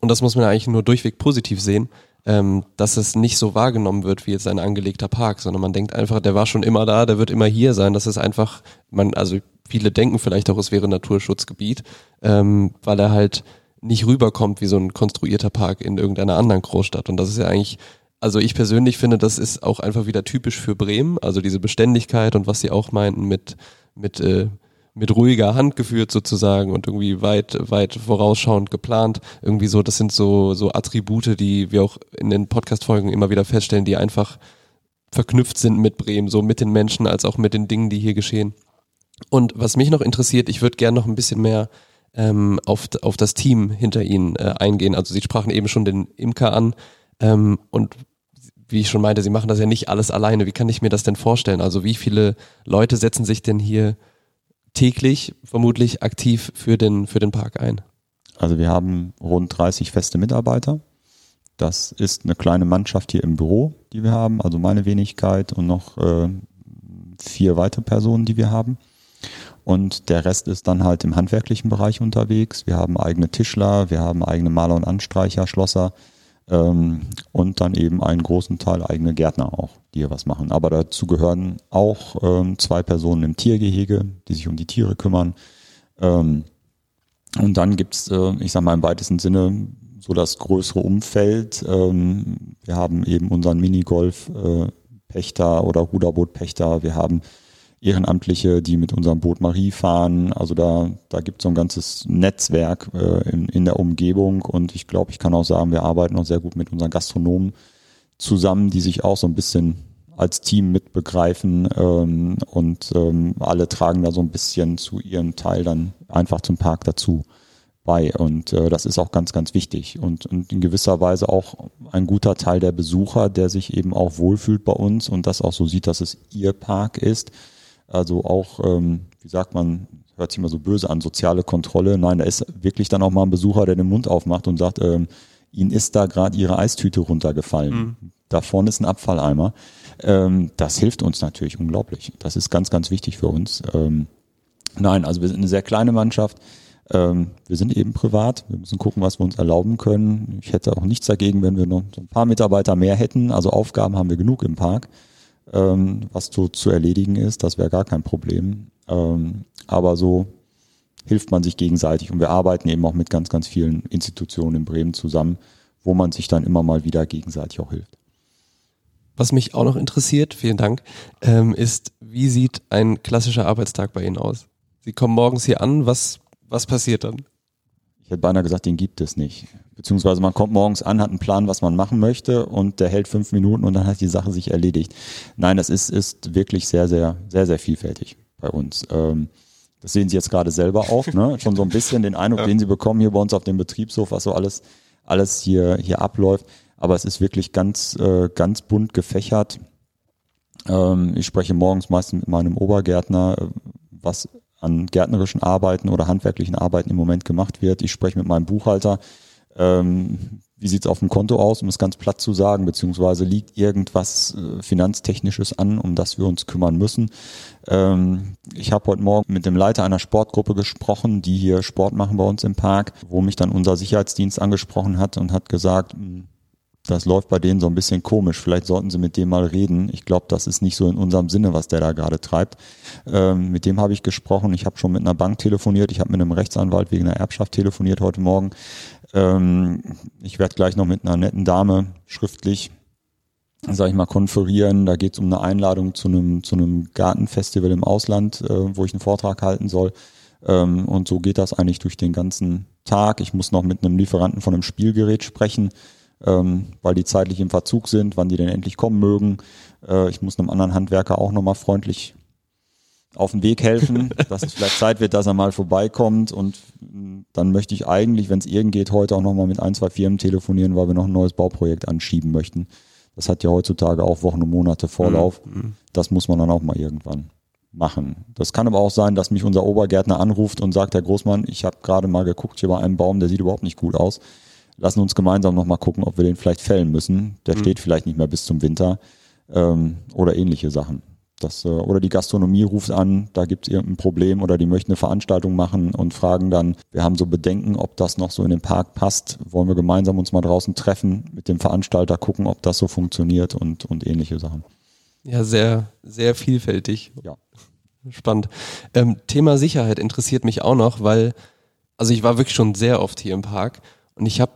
und das muss man eigentlich nur durchweg positiv sehen, ähm, dass es nicht so wahrgenommen wird wie jetzt ein angelegter Park, sondern man denkt einfach, der war schon immer da, der wird immer hier sein. Das ist einfach, man, also viele denken vielleicht auch, es wäre Naturschutzgebiet, ähm, weil er halt nicht rüberkommt wie so ein konstruierter Park in irgendeiner anderen Großstadt. Und das ist ja eigentlich, also ich persönlich finde, das ist auch einfach wieder typisch für Bremen, also diese Beständigkeit und was sie auch meinten mit, mit äh, mit ruhiger Hand geführt sozusagen und irgendwie weit, weit vorausschauend geplant. Irgendwie so, das sind so, so Attribute, die wir auch in den Podcast-Folgen immer wieder feststellen, die einfach verknüpft sind mit Bremen, so mit den Menschen als auch mit den Dingen, die hier geschehen. Und was mich noch interessiert, ich würde gerne noch ein bisschen mehr ähm, auf, auf das Team hinter Ihnen äh, eingehen. Also Sie sprachen eben schon den Imker an ähm, und wie ich schon meinte, Sie machen das ja nicht alles alleine. Wie kann ich mir das denn vorstellen? Also wie viele Leute setzen sich denn hier täglich vermutlich aktiv für den, für den Park ein? Also wir haben rund 30 feste Mitarbeiter. Das ist eine kleine Mannschaft hier im Büro, die wir haben, also meine Wenigkeit und noch äh, vier weitere Personen, die wir haben. Und der Rest ist dann halt im handwerklichen Bereich unterwegs. Wir haben eigene Tischler, wir haben eigene Maler und Anstreicher, Schlosser, ähm, und dann eben einen großen Teil eigene Gärtner auch, die hier was machen. Aber dazu gehören auch ähm, zwei Personen im Tiergehege, die sich um die Tiere kümmern. Ähm, und dann gibt's, äh, ich sag mal im weitesten Sinne, so das größere Umfeld. Ähm, wir haben eben unseren Minigolf-Pächter äh, oder Ruderboot-Pächter. Wir haben Ehrenamtliche, die mit unserem Boot Marie fahren. Also da, da gibt es so ein ganzes Netzwerk äh, in, in der Umgebung und ich glaube, ich kann auch sagen, wir arbeiten auch sehr gut mit unseren Gastronomen zusammen, die sich auch so ein bisschen als Team mitbegreifen ähm, und ähm, alle tragen da so ein bisschen zu ihrem Teil dann einfach zum Park dazu bei. Und äh, das ist auch ganz, ganz wichtig. Und, und in gewisser Weise auch ein guter Teil der Besucher, der sich eben auch wohlfühlt bei uns und das auch so sieht, dass es ihr Park ist also auch, ähm, wie sagt man, hört sich immer so böse an, soziale Kontrolle. Nein, da ist wirklich dann auch mal ein Besucher, der den Mund aufmacht und sagt, ähm, Ihnen ist da gerade Ihre Eistüte runtergefallen. Mhm. Da vorne ist ein Abfalleimer. Ähm, das hilft uns natürlich unglaublich. Das ist ganz, ganz wichtig für uns. Ähm, nein, also wir sind eine sehr kleine Mannschaft. Ähm, wir sind eben privat. Wir müssen gucken, was wir uns erlauben können. Ich hätte auch nichts dagegen, wenn wir noch so ein paar Mitarbeiter mehr hätten. Also Aufgaben haben wir genug im Park ähm, was so zu erledigen ist. Das wäre gar kein Problem. Ähm, aber so hilft man sich gegenseitig und wir arbeiten eben auch mit ganz, ganz vielen Institutionen in Bremen zusammen, wo man sich dann immer mal wieder gegenseitig auch hilft. Was mich auch noch interessiert, vielen Dank, ähm, ist, wie sieht ein klassischer Arbeitstag bei Ihnen aus? Sie kommen morgens hier an, was, was passiert dann? Ich hätte beinahe gesagt, den gibt es nicht. Beziehungsweise man kommt morgens an, hat einen Plan, was man machen möchte und der hält fünf Minuten und dann hat die Sache sich erledigt. Nein, das ist, ist wirklich sehr, sehr, sehr, sehr vielfältig bei uns. Ähm, das sehen Sie jetzt gerade selber auch, ne? [LAUGHS] Schon so ein bisschen den Eindruck, ja. den Sie bekommen hier bei uns auf dem Betriebshof, was so alles, alles hier, hier abläuft. Aber es ist wirklich ganz, äh, ganz bunt gefächert. Ähm, ich spreche morgens meistens mit meinem Obergärtner, äh, was an gärtnerischen Arbeiten oder handwerklichen Arbeiten im Moment gemacht wird. Ich spreche mit meinem Buchhalter, ähm, wie sieht's auf dem Konto aus, um es ganz platt zu sagen, beziehungsweise liegt irgendwas äh, Finanztechnisches an, um das wir uns kümmern müssen. Ähm, ich habe heute Morgen mit dem Leiter einer Sportgruppe gesprochen, die hier Sport machen bei uns im Park, wo mich dann unser Sicherheitsdienst angesprochen hat und hat gesagt, hm, das läuft bei denen so ein bisschen komisch. Vielleicht sollten sie mit dem mal reden. Ich glaube, das ist nicht so in unserem Sinne, was der da gerade treibt. Ähm, mit dem habe ich gesprochen. Ich habe schon mit einer Bank telefoniert. Ich habe mit einem Rechtsanwalt wegen einer Erbschaft telefoniert heute Morgen. Ähm, ich werde gleich noch mit einer netten Dame schriftlich, sage ich mal, konferieren. Da geht es um eine Einladung zu einem, zu einem Gartenfestival im Ausland, äh, wo ich einen Vortrag halten soll. Ähm, und so geht das eigentlich durch den ganzen Tag. Ich muss noch mit einem Lieferanten von einem Spielgerät sprechen ähm, weil die zeitlich im Verzug sind, wann die denn endlich kommen mögen. Äh, ich muss einem anderen Handwerker auch nochmal freundlich auf den Weg helfen, [LAUGHS] dass es vielleicht Zeit wird, dass er mal vorbeikommt und mm, dann möchte ich eigentlich, wenn es irgend geht, heute auch nochmal mit ein, zwei Firmen telefonieren, weil wir noch ein neues Bauprojekt anschieben möchten. Das hat ja heutzutage auch Wochen und Monate Vorlauf. Mhm. Das muss man dann auch mal irgendwann. machen. Das kann aber auch sein, dass mich unser Obergärtner anruft und sagt, Herr Großmann, ich habe gerade mal geguckt hier bei einem Baum, der sieht überhaupt nicht gut aus. Lassen uns gemeinsam nochmal gucken, ob wir den vielleicht fällen müssen. Der mhm. steht vielleicht nicht mehr bis zum Winter ähm, oder ähnliche Sachen. Das, äh, oder die Gastronomie ruft an, da gibt es irgendein Problem oder die möchten eine Veranstaltung machen und fragen dann, wir haben so Bedenken, ob das noch so in den Park passt. Wollen wir gemeinsam uns mal draußen treffen, mit dem Veranstalter gucken, ob das so funktioniert und, und ähnliche Sachen. Ja, sehr, sehr vielfältig. Ja. Spannend. Ähm, Thema Sicherheit interessiert mich auch noch, weil, also ich war wirklich schon sehr oft hier im Park und ich habe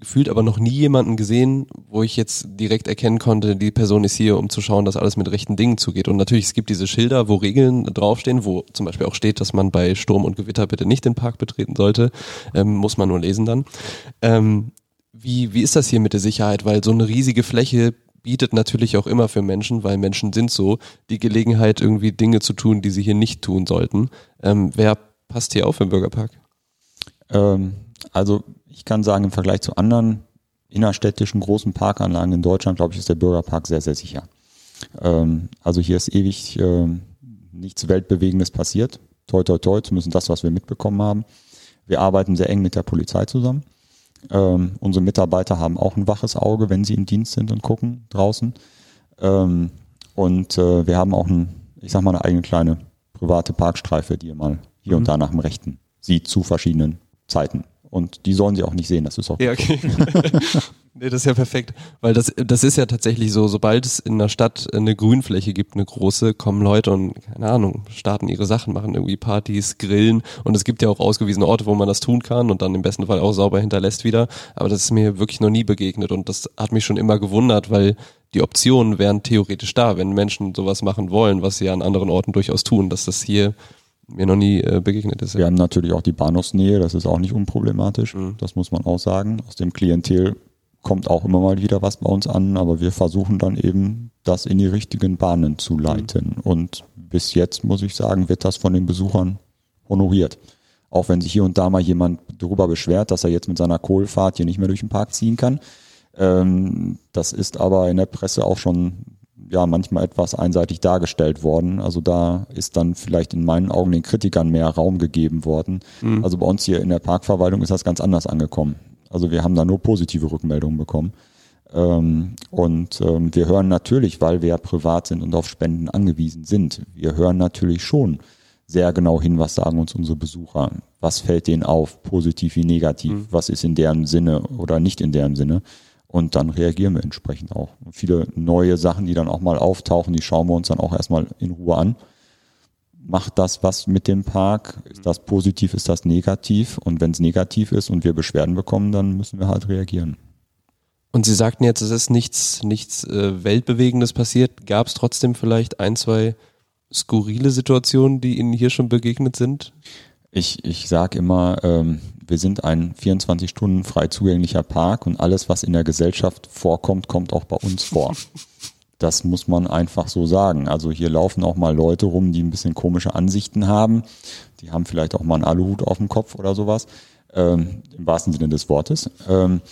gefühlt aber noch nie jemanden gesehen, wo ich jetzt direkt erkennen konnte, die Person ist hier, um zu schauen, dass alles mit rechten Dingen zugeht. Und natürlich, es gibt diese Schilder, wo Regeln draufstehen, wo zum Beispiel auch steht, dass man bei Sturm und Gewitter bitte nicht den Park betreten sollte. Ähm, muss man nur lesen dann. Ähm, wie, wie ist das hier mit der Sicherheit? Weil so eine riesige Fläche bietet natürlich auch immer für Menschen, weil Menschen sind so, die Gelegenheit, irgendwie Dinge zu tun, die sie hier nicht tun sollten. Ähm, wer passt hier auf im Bürgerpark? Ähm, also ich kann sagen, im Vergleich zu anderen innerstädtischen großen Parkanlagen in Deutschland, glaube ich, ist der Bürgerpark sehr, sehr sicher. Ähm, also hier ist ewig äh, nichts Weltbewegendes passiert. Toi, toi, toi, zumindest das, was wir mitbekommen haben. Wir arbeiten sehr eng mit der Polizei zusammen. Ähm, unsere Mitarbeiter haben auch ein waches Auge, wenn sie im Dienst sind und gucken draußen. Ähm, und äh, wir haben auch ein, ich sag mal, eine eigene kleine private Parkstreife, die ihr mal hier mhm. und da nach dem Rechten sieht zu verschiedenen Zeiten. Und die sollen sie auch nicht sehen, das ist auch. Ja, okay. [LAUGHS] nee, das ist ja perfekt. Weil das, das ist ja tatsächlich so, sobald es in der Stadt eine Grünfläche gibt, eine große, kommen Leute und, keine Ahnung, starten ihre Sachen, machen irgendwie Partys, grillen. Und es gibt ja auch ausgewiesene Orte, wo man das tun kann und dann im besten Fall auch sauber hinterlässt wieder. Aber das ist mir wirklich noch nie begegnet und das hat mich schon immer gewundert, weil die Optionen wären theoretisch da, wenn Menschen sowas machen wollen, was sie ja an anderen Orten durchaus tun, dass das hier mir noch nie äh, begegnet ist. Wir haben natürlich auch die Bahnhofsnähe, das ist auch nicht unproblematisch, mhm. das muss man auch sagen. Aus dem Klientel kommt auch immer mal wieder was bei uns an, aber wir versuchen dann eben, das in die richtigen Bahnen zu leiten. Mhm. Und bis jetzt, muss ich sagen, wird das von den Besuchern honoriert. Auch wenn sich hier und da mal jemand darüber beschwert, dass er jetzt mit seiner Kohlfahrt hier nicht mehr durch den Park ziehen kann. Ähm, das ist aber in der Presse auch schon ja manchmal etwas einseitig dargestellt worden. Also da ist dann vielleicht in meinen Augen den Kritikern mehr Raum gegeben worden. Mhm. Also bei uns hier in der Parkverwaltung ist das ganz anders angekommen. Also wir haben da nur positive Rückmeldungen bekommen. Ähm, und ähm, wir hören natürlich, weil wir ja privat sind und auf Spenden angewiesen sind, wir hören natürlich schon sehr genau hin, was sagen uns unsere Besucher. Was fällt denen auf, positiv wie negativ? Mhm. Was ist in deren Sinne oder nicht in deren Sinne? Und dann reagieren wir entsprechend auch. Und viele neue Sachen, die dann auch mal auftauchen, die schauen wir uns dann auch erstmal in Ruhe an. Macht das was mit dem Park? Ist das positiv, ist das negativ? Und wenn es negativ ist und wir Beschwerden bekommen, dann müssen wir halt reagieren. Und Sie sagten jetzt, es ist nichts, nichts äh, Weltbewegendes passiert. Gab es trotzdem vielleicht ein, zwei skurrile Situationen, die Ihnen hier schon begegnet sind? Ich, ich sage immer, ähm, wir sind ein 24 Stunden frei zugänglicher Park und alles, was in der Gesellschaft vorkommt, kommt auch bei uns vor. [LAUGHS] Das muss man einfach so sagen. Also hier laufen auch mal Leute rum, die ein bisschen komische Ansichten haben. Die haben vielleicht auch mal einen Aluhut auf dem Kopf oder sowas. Ähm, Im wahrsten Sinne des Wortes. Ähm,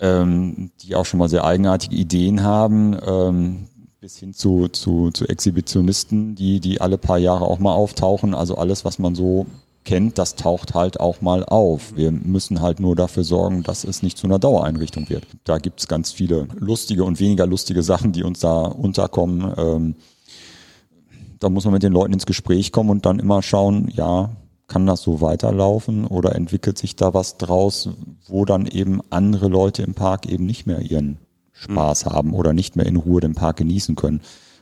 ähm, die auch schon mal sehr eigenartige Ideen haben. Ähm, bis hin zu, zu, zu Exhibitionisten, die, die alle paar Jahre auch mal auftauchen. Also alles, was man so kennt, das taucht halt auch mal auf. Wir müssen halt nur dafür sorgen, dass es nicht zu einer Dauereinrichtung wird. Da gibt's ganz viele lustige und weniger lustige Sachen, die uns da unterkommen. Ähm, da muss man mit den Leuten ins Gespräch kommen und dann immer schauen, ja, kann das so weiterlaufen oder entwickelt sich da was draus, wo dann eben andere Leute im Park eben nicht mehr ihren Spaß mhm. haben oder nicht mehr in Ruhe den Park genießen können.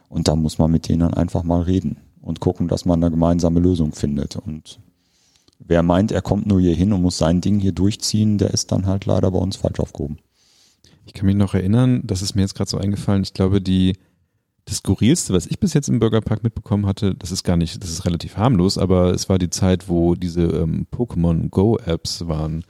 Und da muss man mit denen dann einfach mal reden und gucken, dass man eine gemeinsame Lösung findet. Und wer meint, er kommt nur hier hin und muss sein Ding hier durchziehen, der ist dann halt leider bei uns falsch aufgehoben. Ich kann mich noch erinnern, das ist mir jetzt gerade so eingefallen, ich glaube, die, das Skurrilste, was ich bis jetzt im Burgerpark mitbekommen hatte, das ist gar nicht, das ist relativ harmlos, aber es war die Zeit, wo diese ähm, Pokémon Go Apps waren.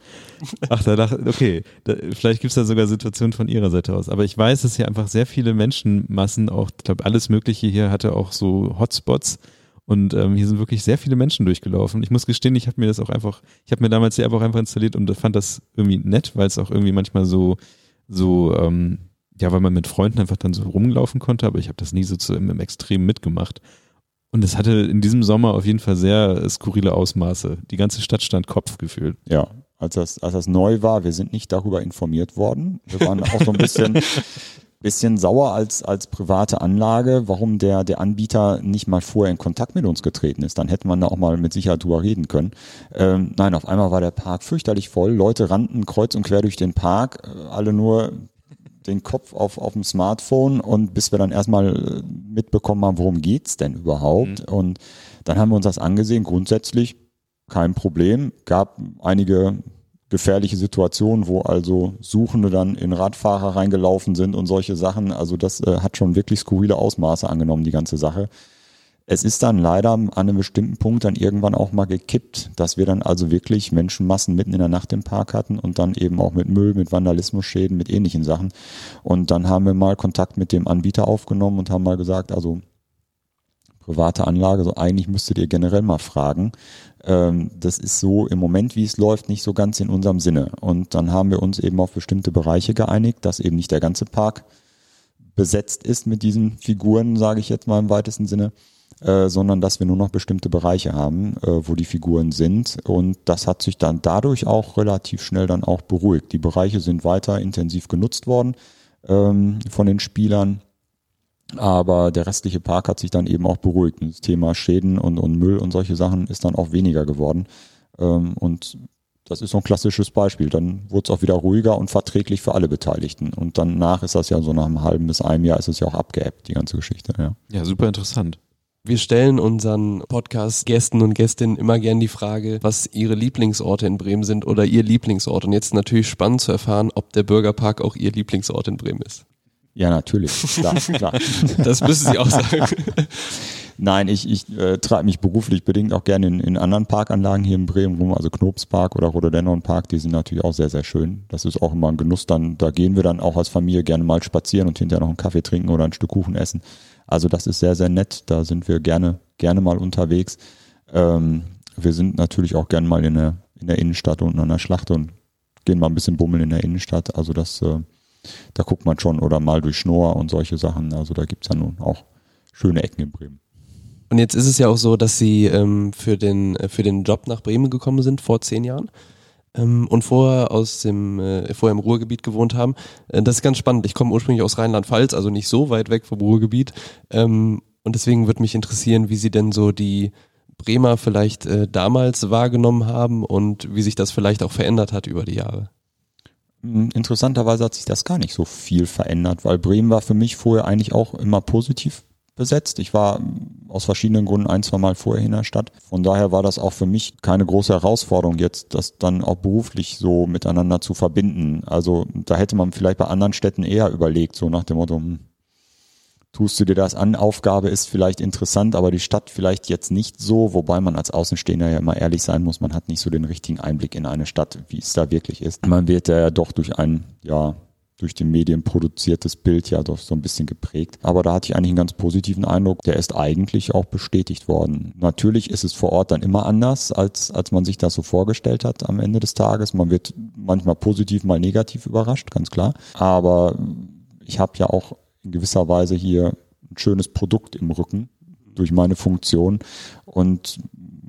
Ach, da dachte, okay, da, vielleicht gibt es da sogar Situationen von ihrer Seite aus. Aber ich weiß, dass hier einfach sehr viele Menschenmassen, auch, ich glaube, alles Mögliche hier hatte auch so Hotspots, und ähm, hier sind wirklich sehr viele Menschen durchgelaufen. Ich muss gestehen, ich habe mir das auch einfach, ich habe mir damals die App auch einfach installiert und fand das irgendwie nett, weil es auch irgendwie manchmal so, so, ähm, ja, weil man mit Freunden einfach dann so rumlaufen konnte, aber ich habe das nie so zu, im, im Extrem mitgemacht. Und es hatte in diesem Sommer auf jeden Fall sehr skurrile Ausmaße. Die ganze Stadt stand Kopf gefühlt. Ja, als das, als das neu war, wir sind nicht darüber informiert worden. Wir waren auch so ein bisschen, [LAUGHS] bisschen sauer als, als private Anlage, warum der, der Anbieter nicht mal vorher in Kontakt mit uns getreten ist. Dann hätte man da auch mal mit Sicherheit drüber reden können. Ähm, nein, auf einmal war der Park fürchterlich voll. Leute rannten kreuz und quer durch den Park, äh, alle nur den Kopf auf, auf dem Smartphone und bis wir dann erstmal äh, mitbekommen haben, worum geht's denn überhaupt? Mhm. Und dann haben wir uns das angesehen. Grundsätzlich kein Problem. Gab einige gefährliche Situationen, wo also Suchende dann in Radfahrer reingelaufen sind und solche Sachen. Also das äh, hat schon wirklich skurrile Ausmaße angenommen, die ganze Sache. Es ist dann leider an einem bestimmten Punkt dann irgendwann auch mal gekippt, dass wir dann also wirklich Menschenmassen mitten in der Nacht im Park hatten und dann eben auch mit Müll, mit Vandalismusschäden, mit ähnlichen Sachen. Und dann haben wir mal Kontakt mit dem Anbieter aufgenommen und haben mal gesagt, also private Anlage, so eigentlich müsstet ihr generell mal fragen. Ähm, das ist so im Moment, wie es läuft, nicht so ganz in unserem Sinne. Und dann haben wir uns eben auf bestimmte Bereiche geeinigt, dass eben nicht der ganze Park besetzt ist mit diesen Figuren, sage ich jetzt mal im weitesten Sinne, äh, sondern dass wir nur noch bestimmte Bereiche haben, äh, wo die Figuren sind. Und das hat sich dann dadurch auch relativ schnell dann auch beruhigt. Die Bereiche sind weiter intensiv genutzt worden ähm, von den Spielern. Aber der restliche Park hat sich dann eben auch beruhigt. Das Thema Schäden und, und Müll und solche Sachen ist dann auch weniger geworden. Ähm, und das ist so ein klassisches Beispiel. Dann wurde es auch wieder ruhiger und verträglich für alle Beteiligten. Und danach ist das ja so nach einem halben bis einem Jahr ist es ja auch abgeebbt, die ganze Geschichte. Ja, ja super interessant. Wir stellen unseren Podcast-Gästen und Gästinnen immer gern die Frage, was ihre Lieblingsorte in Bremen sind oder ihr Lieblingsort. Und jetzt natürlich spannend zu erfahren, ob der Bürgerpark auch ihr Lieblingsort in Bremen ist. Ja, natürlich. Klar, [LAUGHS] klar. Das müssen Sie auch sagen. Nein, ich, ich äh, treibe mich beruflich bedingt auch gerne in, in anderen Parkanlagen hier in Bremen rum, also Knopspark oder Rhododendron Park, die sind natürlich auch sehr, sehr schön. Das ist auch immer ein Genuss dann, da gehen wir dann auch als Familie gerne mal spazieren und hinterher noch einen Kaffee trinken oder ein Stück Kuchen essen. Also das ist sehr, sehr nett. Da sind wir gerne, gerne mal unterwegs. Ähm, wir sind natürlich auch gerne mal in der, in der Innenstadt und an der Schlacht und gehen mal ein bisschen bummeln in der Innenstadt. Also das, äh, da guckt man schon oder mal durch Schnorr und solche Sachen. Also da gibt's ja nun auch schöne Ecken in Bremen. Und jetzt ist es ja auch so, dass Sie ähm, für, den, äh, für den Job nach Bremen gekommen sind vor zehn Jahren ähm, und vorher aus dem äh, vorher im Ruhrgebiet gewohnt haben. Äh, das ist ganz spannend. Ich komme ursprünglich aus Rheinland-Pfalz, also nicht so weit weg vom Ruhrgebiet. Ähm, und deswegen würde mich interessieren, wie Sie denn so die Bremer vielleicht äh, damals wahrgenommen haben und wie sich das vielleicht auch verändert hat über die Jahre. Hm, interessanterweise hat sich das gar nicht so viel verändert, weil Bremen war für mich vorher eigentlich auch immer positiv besetzt. Ich war aus verschiedenen Gründen ein, zwei Mal vorher in der Stadt. Von daher war das auch für mich keine große Herausforderung, jetzt das dann auch beruflich so miteinander zu verbinden. Also da hätte man vielleicht bei anderen Städten eher überlegt, so nach dem Motto, hm, tust du dir das an, Aufgabe ist vielleicht interessant, aber die Stadt vielleicht jetzt nicht so, wobei man als Außenstehender ja immer ehrlich sein muss, man hat nicht so den richtigen Einblick in eine Stadt, wie es da wirklich ist. Man wird ja doch durch ein, ja, durch die Medien produziertes Bild ja doch so ein bisschen geprägt. Aber da hatte ich eigentlich einen ganz positiven Eindruck. Der ist eigentlich auch bestätigt worden. Natürlich ist es vor Ort dann immer anders, als, als man sich das so vorgestellt hat am Ende des Tages. Man wird manchmal positiv, mal negativ überrascht, ganz klar. Aber ich habe ja auch in gewisser Weise hier ein schönes Produkt im Rücken durch meine Funktion. Und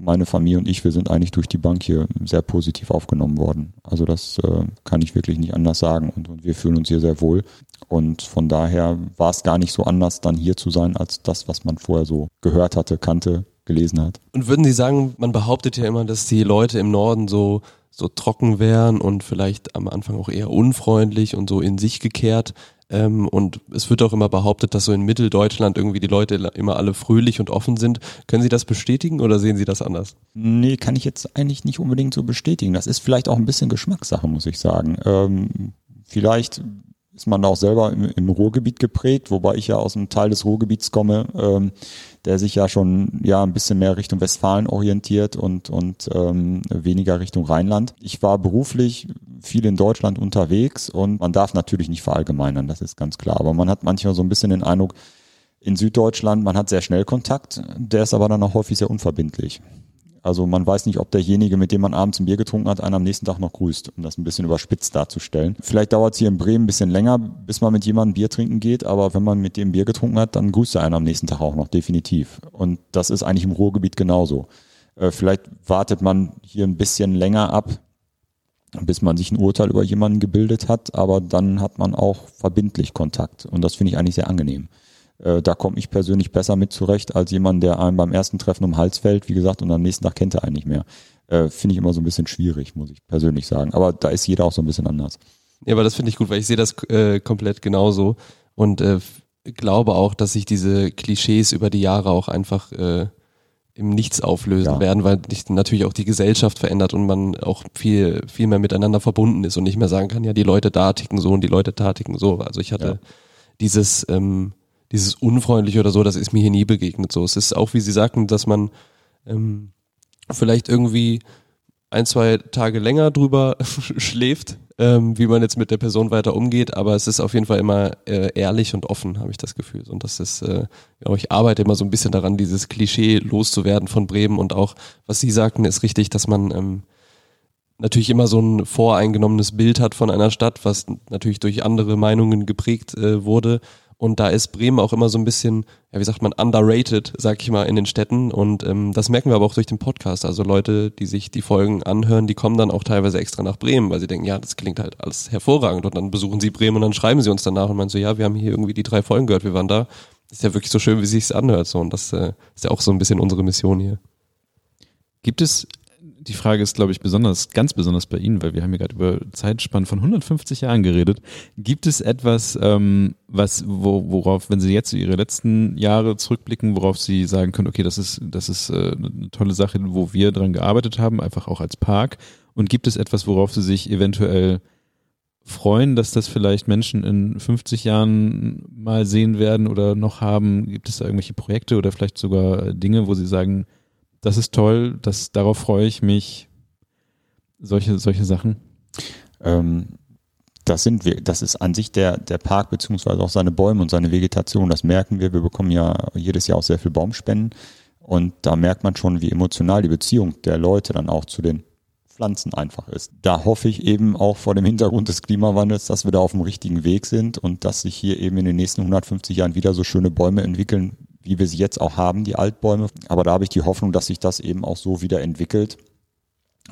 meine Familie und ich, wir sind eigentlich durch die Bank hier sehr positiv aufgenommen worden. Also das äh, kann ich wirklich nicht anders sagen und, und, wir fühlen uns hier sehr wohl. Und von daher war es gar nicht so anders, dann hier zu sein, als das, was man vorher so gehört hatte, kannte, gelesen hat. Und würden Sie sagen, man behauptet ja immer, dass die Leute im Norden so so trocken wären und vielleicht am Anfang auch eher unfreundlich und so in sich gekehrt. Ähm, und es wird auch immer behauptet, dass so in Mitteldeutschland irgendwie die Leute immer alle fröhlich und offen sind. Können Sie das bestätigen oder sehen Sie das anders? Nee, kann ich jetzt eigentlich nicht unbedingt so bestätigen. Das ist vielleicht auch ein bisschen Geschmackssache, muss ich sagen. Ähm, vielleicht ist man auch selber im, im, Ruhrgebiet geprägt, wobei ich ja aus einem Teil des Ruhrgebiets komme, ähm, der sich ja schon ja ein bisschen mehr Richtung Westfalen orientiert und und ähm, weniger Richtung Rheinland. Ich war beruflich viel in Deutschland unterwegs und man darf natürlich nicht verallgemeinern, das ist ganz klar. Aber man hat manchmal so ein bisschen den Eindruck, in Süddeutschland, man hat sehr schnell Kontakt, der ist aber dann auch häufig sehr unverbindlich. Also man weiß nicht, ob derjenige, mit dem man abends ein Bier getrunken hat, einen am nächsten Tag noch grüßt, um das ein bisschen überspitzt darzustellen. Vielleicht dauert es hier in Bremen ein bisschen länger, bis man mit jemandem Bier trinken geht, aber wenn man mit dem Bier getrunken hat, dann grüßt er einen am nächsten Tag auch noch, definitiv. Und das ist eigentlich im Ruhrgebiet genauso. Äh, vielleicht wartet man hier ein bisschen länger ab, bis man sich ein Urteil über jemanden gebildet hat, aber dann hat man auch verbindlich Kontakt. Und das finde ich eigentlich sehr angenehm. Äh, da komme ich persönlich besser mit zurecht als jemand, der einem beim ersten Treffen um den Hals fällt, wie gesagt, und am nächsten Tag kennt er einen nicht mehr. Äh, finde ich immer so ein bisschen schwierig, muss ich persönlich sagen. Aber da ist jeder auch so ein bisschen anders. Ja, aber das finde ich gut, weil ich sehe das äh, komplett genauso und äh, glaube auch, dass sich diese Klischees über die Jahre auch einfach äh, im Nichts auflösen ja. werden, weil sich natürlich auch die Gesellschaft verändert und man auch viel, viel mehr miteinander verbunden ist und nicht mehr sagen kann, ja, die Leute da ticken so und die Leute da ticken so. Also ich hatte ja. dieses, ähm, dieses Unfreundliche oder so, das ist mir hier nie begegnet. So, es ist auch, wie Sie sagten, dass man ähm, vielleicht irgendwie ein, zwei Tage länger drüber [LAUGHS] schläft, ähm, wie man jetzt mit der Person weiter umgeht, aber es ist auf jeden Fall immer äh, ehrlich und offen, habe ich das Gefühl. Und das ist, äh, ja, ich arbeite immer so ein bisschen daran, dieses Klischee loszuwerden von Bremen und auch, was Sie sagten, ist richtig, dass man ähm, natürlich immer so ein voreingenommenes Bild hat von einer Stadt, was natürlich durch andere Meinungen geprägt äh, wurde und da ist Bremen auch immer so ein bisschen, ja, wie sagt man, underrated, sag ich mal, in den Städten. Und ähm, das merken wir aber auch durch den Podcast. Also Leute, die sich die Folgen anhören, die kommen dann auch teilweise extra nach Bremen, weil sie denken, ja, das klingt halt alles hervorragend. Und dann besuchen sie Bremen und dann schreiben sie uns danach und meinen so, ja, wir haben hier irgendwie die drei Folgen gehört, wir waren da. Ist ja wirklich so schön, wie sich's anhört. So. Und das äh, ist ja auch so ein bisschen unsere Mission hier. Gibt es die Frage ist, glaube ich, besonders, ganz besonders bei Ihnen, weil wir haben ja gerade über Zeitspannen von 150 Jahren geredet. Gibt es etwas, ähm, was, wo, worauf, wenn Sie jetzt Ihre letzten Jahre zurückblicken, worauf Sie sagen können, okay, das ist, das ist äh, eine tolle Sache, wo wir dran gearbeitet haben, einfach auch als Park. Und gibt es etwas, worauf Sie sich eventuell freuen, dass das vielleicht Menschen in 50 Jahren mal sehen werden oder noch haben? Gibt es da irgendwelche Projekte oder vielleicht sogar Dinge, wo Sie sagen, das ist toll, das, darauf freue ich mich. Solche, solche Sachen. Ähm, das sind wir, das ist an sich der, der Park beziehungsweise auch seine Bäume und seine Vegetation. Das merken wir. Wir bekommen ja jedes Jahr auch sehr viel Baumspenden. Und da merkt man schon, wie emotional die Beziehung der Leute dann auch zu den Pflanzen einfach ist. Da hoffe ich eben auch vor dem Hintergrund des Klimawandels, dass wir da auf dem richtigen Weg sind und dass sich hier eben in den nächsten 150 Jahren wieder so schöne Bäume entwickeln, wie wir sie jetzt auch haben, die Altbäume. Aber da habe ich die Hoffnung, dass sich das eben auch so wieder entwickelt.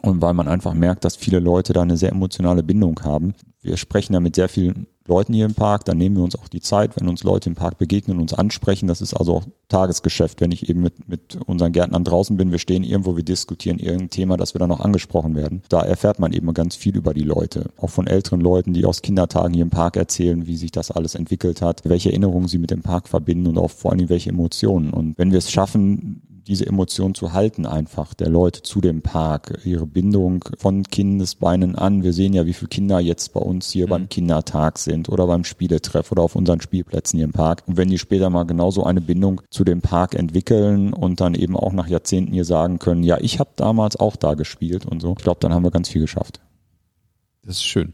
Und weil man einfach merkt, dass viele Leute da eine sehr emotionale Bindung haben. Wir sprechen ja mit sehr vielen Leuten hier im Park, dann nehmen wir uns auch die Zeit, wenn uns Leute im Park begegnen, uns ansprechen. Das ist also auch Tagesgeschäft, wenn ich eben mit, mit unseren Gärtnern draußen bin, wir stehen irgendwo, wir diskutieren irgendein Thema, dass wir dann auch angesprochen werden. Da erfährt man eben ganz viel über die Leute. Auch von älteren Leuten, die aus Kindertagen hier im Park erzählen, wie sich das alles entwickelt hat, welche Erinnerungen sie mit dem Park verbinden und auch vor allem welche Emotionen. Und wenn wir es schaffen, diese Emotion zu halten einfach der Leute zu dem Park, ihre Bindung von Kindesbeinen an. Wir sehen ja, wie viele Kinder jetzt bei uns hier mhm. beim Kindertag sind oder beim Spieletreff oder auf unseren Spielplätzen hier im Park. Und wenn die später mal genauso eine Bindung zu dem Park entwickeln und dann eben auch nach Jahrzehnten hier sagen können, ja, ich habe damals auch da gespielt und so. Ich glaube, dann haben wir ganz viel geschafft. Das ist schön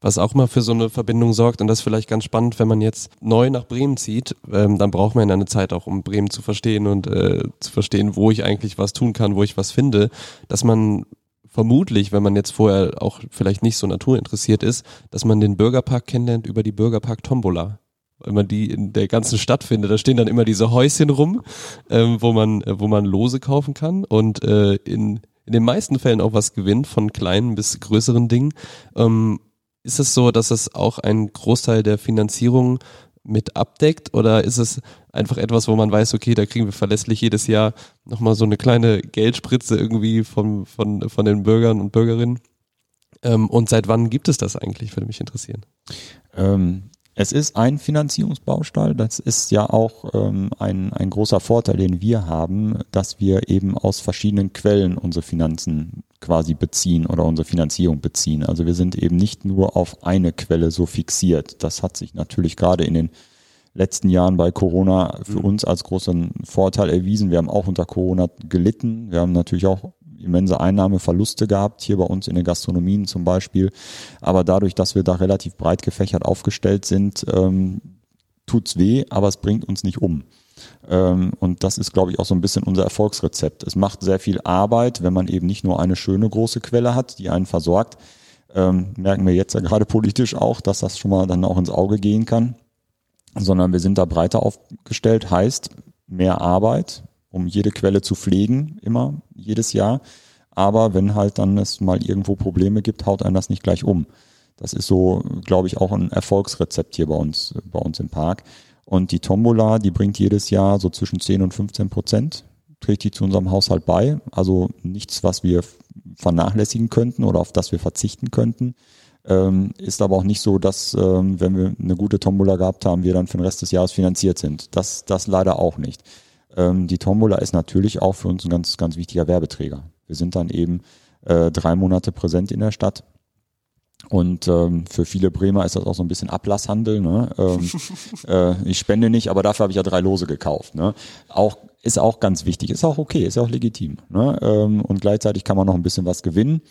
was auch mal für so eine Verbindung sorgt. Und das ist vielleicht ganz spannend, wenn man jetzt neu nach Bremen zieht, ähm, dann braucht man ja eine Zeit auch, um Bremen zu verstehen und äh, zu verstehen, wo ich eigentlich was tun kann, wo ich was finde, dass man vermutlich, wenn man jetzt vorher auch vielleicht nicht so naturinteressiert ist, dass man den Bürgerpark kennenlernt über die Bürgerpark Tombola weil man die in der ganzen Stadt findet. Da stehen dann immer diese Häuschen rum, ähm, wo man, äh, wo man Lose kaufen kann und äh, in, in den meisten Fällen auch was gewinnt, von kleinen bis größeren Dingen. Ähm, ist es so, dass es auch einen Großteil der Finanzierung mit abdeckt oder ist es einfach etwas, wo man weiß, okay, da kriegen wir verlässlich jedes Jahr nochmal so eine kleine Geldspritze irgendwie von, von, von den Bürgern und Bürgerinnen? Ähm, und seit wann gibt es das eigentlich, würde mich interessieren. Ähm, es ist ein Finanzierungsbaustein. Das ist ja auch ähm, ein, ein großer Vorteil, den wir haben, dass wir eben aus verschiedenen Quellen unsere Finanzen quasi beziehen oder unsere Finanzierung beziehen. Also wir sind eben nicht nur auf eine Quelle so fixiert. Das hat sich natürlich gerade in den letzten Jahren bei Corona für mhm. uns als großen Vorteil erwiesen. Wir haben auch unter Corona gelitten. Wir haben natürlich auch immense Einnahmeverluste gehabt, hier bei uns in den Gastronomien zum Beispiel. Aber dadurch, dass wir da relativ breit gefächert aufgestellt sind, ähm, tut's weh, aber es bringt uns nicht um. Ähm, und das ist, glaube ich, auch so ein bisschen unser Erfolgsrezept. Es macht sehr viel Arbeit, wenn man eben nicht nur eine schöne große Quelle hat, die einen versorgt. Ähm, merken wir jetzt ja gerade politisch auch, dass das schon mal dann auch ins Auge gehen kann. Sondern wir sind da breiter aufgestellt, heißt mehr Arbeit, um jede Quelle zu pflegen, immer, jedes Jahr. Aber wenn halt dann es mal irgendwo Probleme gibt, haut einen das nicht gleich um. Das ist so, glaube ich, auch ein Erfolgsrezept hier bei uns, bei uns im Park. Und die Tombola, die bringt jedes Jahr so zwischen 10 und 15 Prozent, trägt die zu unserem Haushalt bei. Also nichts, was wir vernachlässigen könnten oder auf das wir verzichten könnten. Ähm, ist aber auch nicht so, dass, ähm, wenn wir eine gute Tombola gehabt haben, wir dann für den Rest des Jahres finanziert sind. Das, das leider auch nicht. Ähm, die Tombola ist natürlich auch für uns ein ganz, ganz wichtiger Werbeträger. Wir sind dann eben äh, drei Monate präsent in der Stadt und ähm, für viele Bremer ist das auch so ein bisschen Ablasshandel. Ne? Ähm, [LAUGHS] äh, ich spende nicht, aber dafür habe ich ja drei Lose gekauft. Ne? Auch ist auch ganz wichtig, ist auch okay, ist auch legitim. Ne? Ähm, und gleichzeitig kann man noch ein bisschen was gewinnen.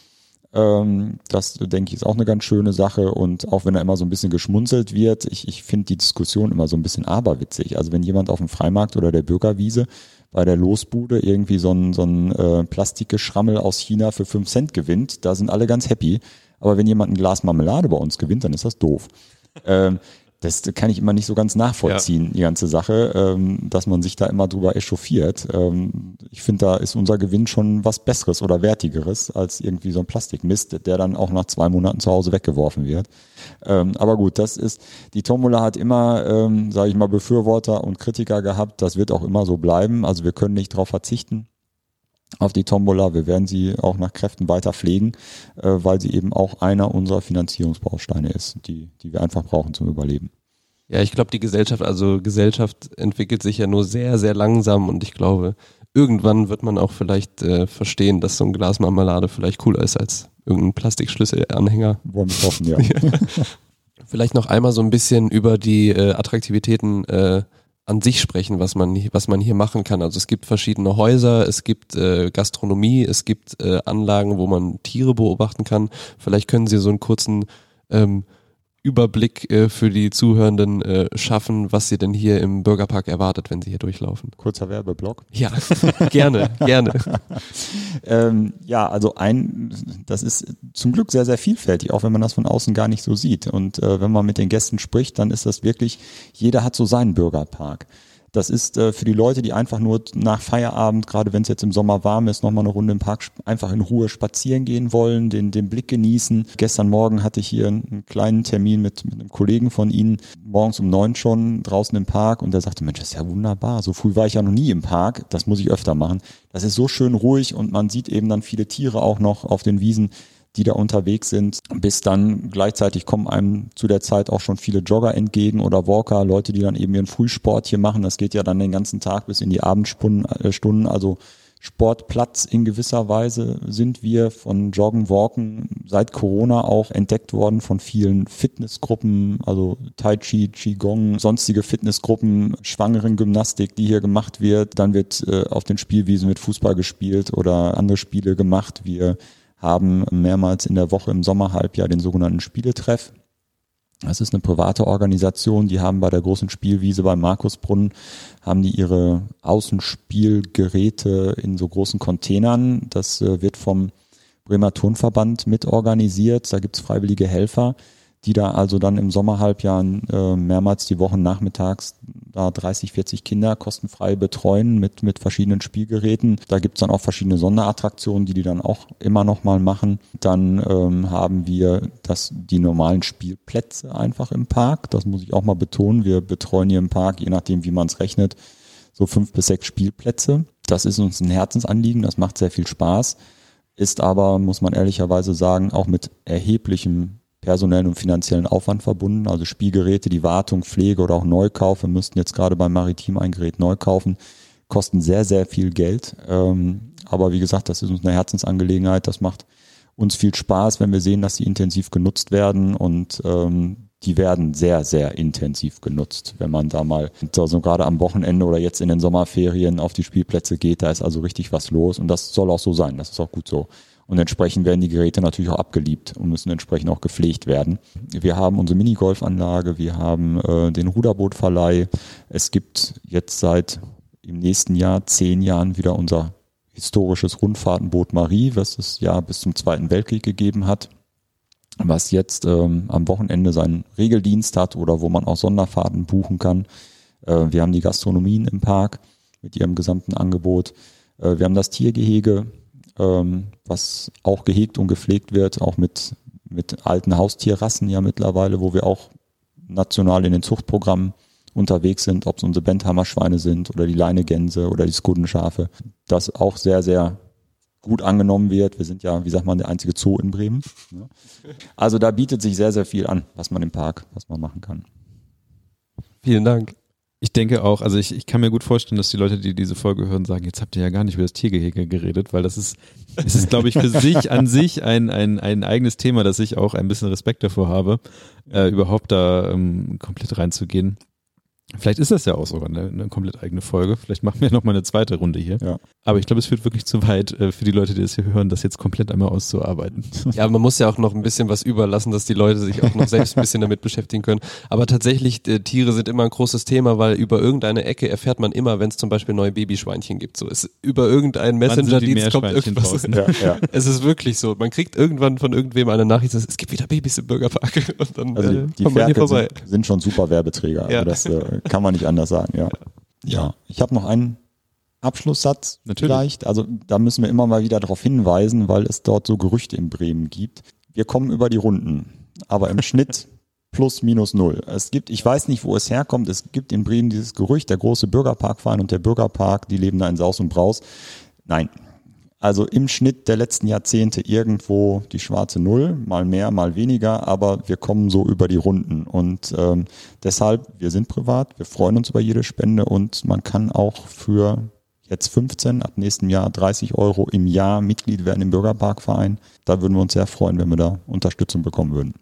Ähm, das denke ich ist auch eine ganz schöne Sache. Und auch wenn da immer so ein bisschen geschmunzelt wird, ich, ich finde die Diskussion immer so ein bisschen aberwitzig. Also wenn jemand auf dem Freimarkt oder der Bürgerwiese bei der Losbude irgendwie so ein, so ein äh, Plastikgeschrammel aus China für fünf Cent gewinnt, da sind alle ganz happy. Aber wenn jemand ein Glas Marmelade bei uns gewinnt, dann ist das doof. ähm, das kann ich immer nicht so ganz nachvollziehen, ja. die ganze Sache, ähm, dass man sich da immer drüber echauffiert. Ähm, ich finde, da ist unser Gewinn schon was Besseres oder Wertigeres als irgendwie so ein Plastikmist, der dann auch nach zwei Monaten zu Hause weggeworfen wird. Ähm, aber gut, das ist, die Tombola hat immer, ähm, sage ich mal, Befürworter und Kritiker gehabt. Das wird auch immer so bleiben. Also wir können nicht darauf verzichten auf die Tombola. Wir werden sie auch nach Kräften weiter pflegen, äh, weil sie eben auch einer unserer Finanzierungsbausteine ist, die, die wir einfach brauchen zum Überleben. Ja, ich glaube, die Gesellschaft, also Gesellschaft entwickelt sich ja nur sehr, sehr langsam und ich glaube, irgendwann wird man auch vielleicht äh, verstehen, dass so ein Glas Marmelade vielleicht cooler ist als irgendein Plastikschlüsselanhänger. Wollen wir hoffen, ja. [LAUGHS] vielleicht noch einmal so ein bisschen über die äh, Attraktivitäten äh, an sich sprechen, was man, was man hier machen kann. Also es gibt verschiedene Häuser, es gibt äh, Gastronomie, es gibt äh, Anlagen, wo man Tiere beobachten kann. Vielleicht können Sie so einen kurzen ähm, Überblick äh, für die Zuhörenden äh, schaffen, was Sie denn hier im Bürgerpark erwartet, wenn Sie hier durchlaufen. Kurzer Werbeblock. Ja, [LAUGHS] gerne, gerne. [LAUGHS] ähm, ja, also ein, das ist zum Glück sehr, sehr vielfältig, auch wenn man das von außen gar nicht so sieht. Und äh, wenn man mit den Gästen spricht, dann ist das wirklich, jeder hat so seinen Bürgerpark. Das ist äh, für die Leute, die einfach nur nach Feierabend, gerade wenn es jetzt im Sommer warm ist, nochmal eine Runde im Park einfach in Ruhe spazieren gehen wollen, den, den Blick genießen. Gestern Morgen hatte ich hier einen kleinen Termin mit, mit einem Kollegen von Ihnen, morgens um neun schon draußen im Park und der sagte, Mensch, das ist ja wunderbar. So früh war ich ja noch nie im Park. Das muss ich öfter machen. Das ist so schön ruhig und man sieht eben dann viele Tiere auch noch auf den Wiesen die da unterwegs sind, bis dann gleichzeitig kommen einem zu der Zeit auch schon viele Jogger entgegen oder Walker, Leute, die dann eben ihren Frühsport hier machen. Das geht ja dann den ganzen Tag bis in die Abendstunden, äh, also Sportplatz in gewisser Weise sind wir von Joggen, Walken seit Corona auch entdeckt worden von vielen Fitnessgruppen, also Tai Chi, Qigong, sonstige Fitnessgruppen, schwangeren Gymnastik, die hier gemacht wird. Dann wird äh, auf den Spielwiesen mit Fußball gespielt oder andere Spiele gemacht. Wir haben mehrmals in der Woche im Sommerhalbjahr den sogenannten Spieletreff. Das ist eine private Organisation, die haben bei der großen Spielwiese beim Markusbrunnen, haben die ihre Außenspielgeräte in so großen Containern. Das äh, wird vom Bremer Turnverband mitorganisiert. Da gibt's freiwillige Helfer die da also dann im Sommerhalbjahr äh, mehrmals die Wochen nachmittags da 30, 40 Kinder kostenfrei betreuen mit, mit verschiedenen Spielgeräten. Da gibt's dann auch verschiedene Sonderattraktionen, die die dann auch immer noch mal machen. Dann ähm, haben wir das, die normalen Spielplätze einfach im Park. Das muss ich auch mal betonen. Wir betreuen hier im Park, je nachdem wie man es rechnet, so fünf bis sechs Spielplätze. Das ist uns ein Herzensanliegen, das macht sehr viel Spaß, ist aber, muss man ehrlicherweise sagen, auch mit erheblichem personellen und finanziellen Aufwand verbunden. Also Spielgeräte, die Wartung, Pflege oder auch Neukauf. Wir müssten jetzt gerade beim Maritim ein Gerät neu kaufen. Kosten sehr, sehr viel Geld. Ähm, aber wie gesagt, das ist uns eine Herzensangelegenheit. Das macht uns viel Spaß, wenn wir sehen, dass sie intensiv genutzt werden und ähm, die werden sehr, sehr intensiv genutzt, wenn man da mal also gerade am Wochenende oder jetzt in den Sommerferien auf die Spielplätze geht, da ist also richtig was los und das soll auch so sein, das ist auch gut so. Und entsprechend werden die Geräte natürlich auch abgeliebt und müssen entsprechend auch gepflegt werden. Wir haben unsere Minigolfanlage, wir haben äh, den Ruderbootverleih. Es gibt jetzt seit im nächsten Jahr, zehn Jahren, wieder unser historisches Rundfahrtenboot Marie, was es ja bis zum Zweiten Weltkrieg gegeben hat, was jetzt ähm, am Wochenende seinen Regeldienst hat oder wo man auch Sonderfahrten buchen kann. Äh, wir haben die Gastronomien im Park mit ihrem gesamten Angebot. Äh, wir haben das Tiergehege, ähm, was auch gehegt und gepflegt wird, auch mit, mit alten Haustierrassen ja mittlerweile, wo wir auch national in den Zuchtprogrammen unterwegs sind, ob es unsere Benthammer-Schweine sind oder die Leinegänse oder die Skudenschafe, das auch sehr, sehr gut angenommen wird. Wir sind ja, wie sagt man, der einzige Zoo in Bremen. Also da bietet sich sehr, sehr viel an, was man im Park, was man machen kann. Vielen Dank. Ich denke auch, also ich, ich kann mir gut vorstellen, dass die Leute, die diese Folge hören, sagen, jetzt habt ihr ja gar nicht über das Tiergehege geredet, weil das ist, es ist, glaube ich, für [LAUGHS] sich an sich ein, ein, ein eigenes Thema, dass ich auch ein bisschen Respekt davor habe, äh, überhaupt da ähm, komplett reinzugehen. Vielleicht ist das ja auch sogar eine, eine komplett eigene Folge. Vielleicht machen wir nochmal eine zweite Runde hier. Ja. Aber ich glaube, es führt wirklich zu weit äh, für die Leute, die das hier hören, das jetzt komplett einmal auszuarbeiten. [LAUGHS] Ja, man muss ja auch noch ein bisschen was überlassen, dass die Leute sich auch noch selbst ein bisschen damit beschäftigen können. Aber tatsächlich, äh, Tiere sind immer ein großes Thema, weil über irgendeine Ecke erfährt man immer, wenn es zum Beispiel neue Babyschweinchen gibt. So ist über irgendeinen Messenger-Dienst kommt irgendwas. [LAUGHS] Ja, ja. Es ist wirklich so. Man kriegt irgendwann von irgendwem eine Nachricht, es gibt wieder Babys im Bürgerpark. [LAUGHS] Und dann Also äh, die, die kommt man hier vorbei. sind, sind schon super Werbeträger. Ja. Also das äh, kann man nicht anders sagen, ja. Ja, ich habe noch einen Abschlusssatz Natürlich. vielleicht. Also da müssen wir immer mal wieder darauf hinweisen, weil es dort so Gerüchte in Bremen gibt. Wir kommen über die Runden, aber im Schnitt [LAUGHS] plus minus null. Es gibt, ich weiß nicht, wo es herkommt, es gibt in Bremen dieses Gerücht, der große Bürgerparkverein und der Bürgerpark, die leben da in Saus und Braus. Nein. Also im Schnitt der letzten Jahrzehnte irgendwo die schwarze Null, mal mehr, mal weniger, aber wir kommen so über die Runden. Und ähm, deshalb, wir sind privat, wir freuen uns über jede Spende und man kann auch für jetzt 15, ab nächstem Jahr 30 Euro im Jahr Mitglied werden im Bürgerparkverein. Da würden wir uns sehr freuen, wenn wir da Unterstützung bekommen würden.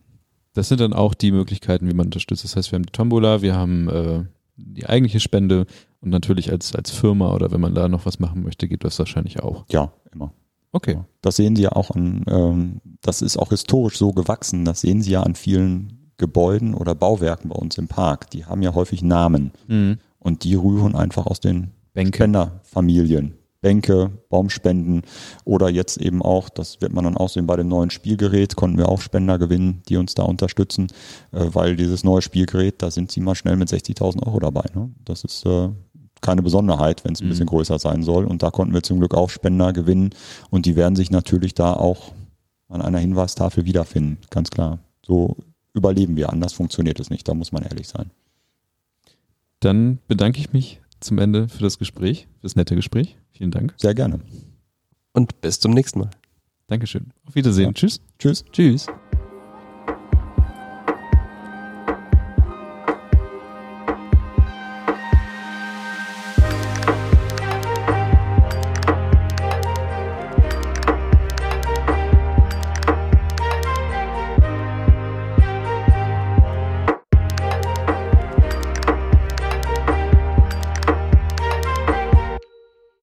Das sind dann auch die Möglichkeiten, wie man unterstützt. Das heißt, wir haben die Tombola, wir haben äh, die eigentliche Spende und natürlich als, als Firma oder wenn man da noch was machen möchte, geht das wahrscheinlich auch. Ja, immer. Okay. Das sehen Sie ja auch an, ähm, das ist auch historisch so gewachsen. Das sehen Sie ja an vielen Gebäuden oder Bauwerken bei uns im Park. Die haben ja häufig Namen Mhm. und die rühren einfach aus den Bänke. Spenderfamilien. Bänke, Baumspenden oder jetzt eben auch, das wird man dann auch sehen bei dem neuen Spielgerät, konnten wir auch Spender gewinnen, die uns da unterstützen, äh, weil dieses neue Spielgerät, da sind sie mal schnell mit 60.000 Euro dabei. Ne? Das ist äh, keine Besonderheit, wenn es ein Mhm. bisschen größer sein soll. Und da konnten wir zum Glück auch Spender gewinnen und die werden sich natürlich da auch an einer Hinweistafel wiederfinden, ganz klar. So überleben wir, anders funktioniert es nicht, da muss man ehrlich sein. Dann bedanke ich mich zum Ende für das Gespräch, für das nette Gespräch. Vielen Dank. Sehr gerne. Und bis zum nächsten Mal. Dankeschön. Auf Wiedersehen. Ja. Tschüss. Tschüss. Tschüss.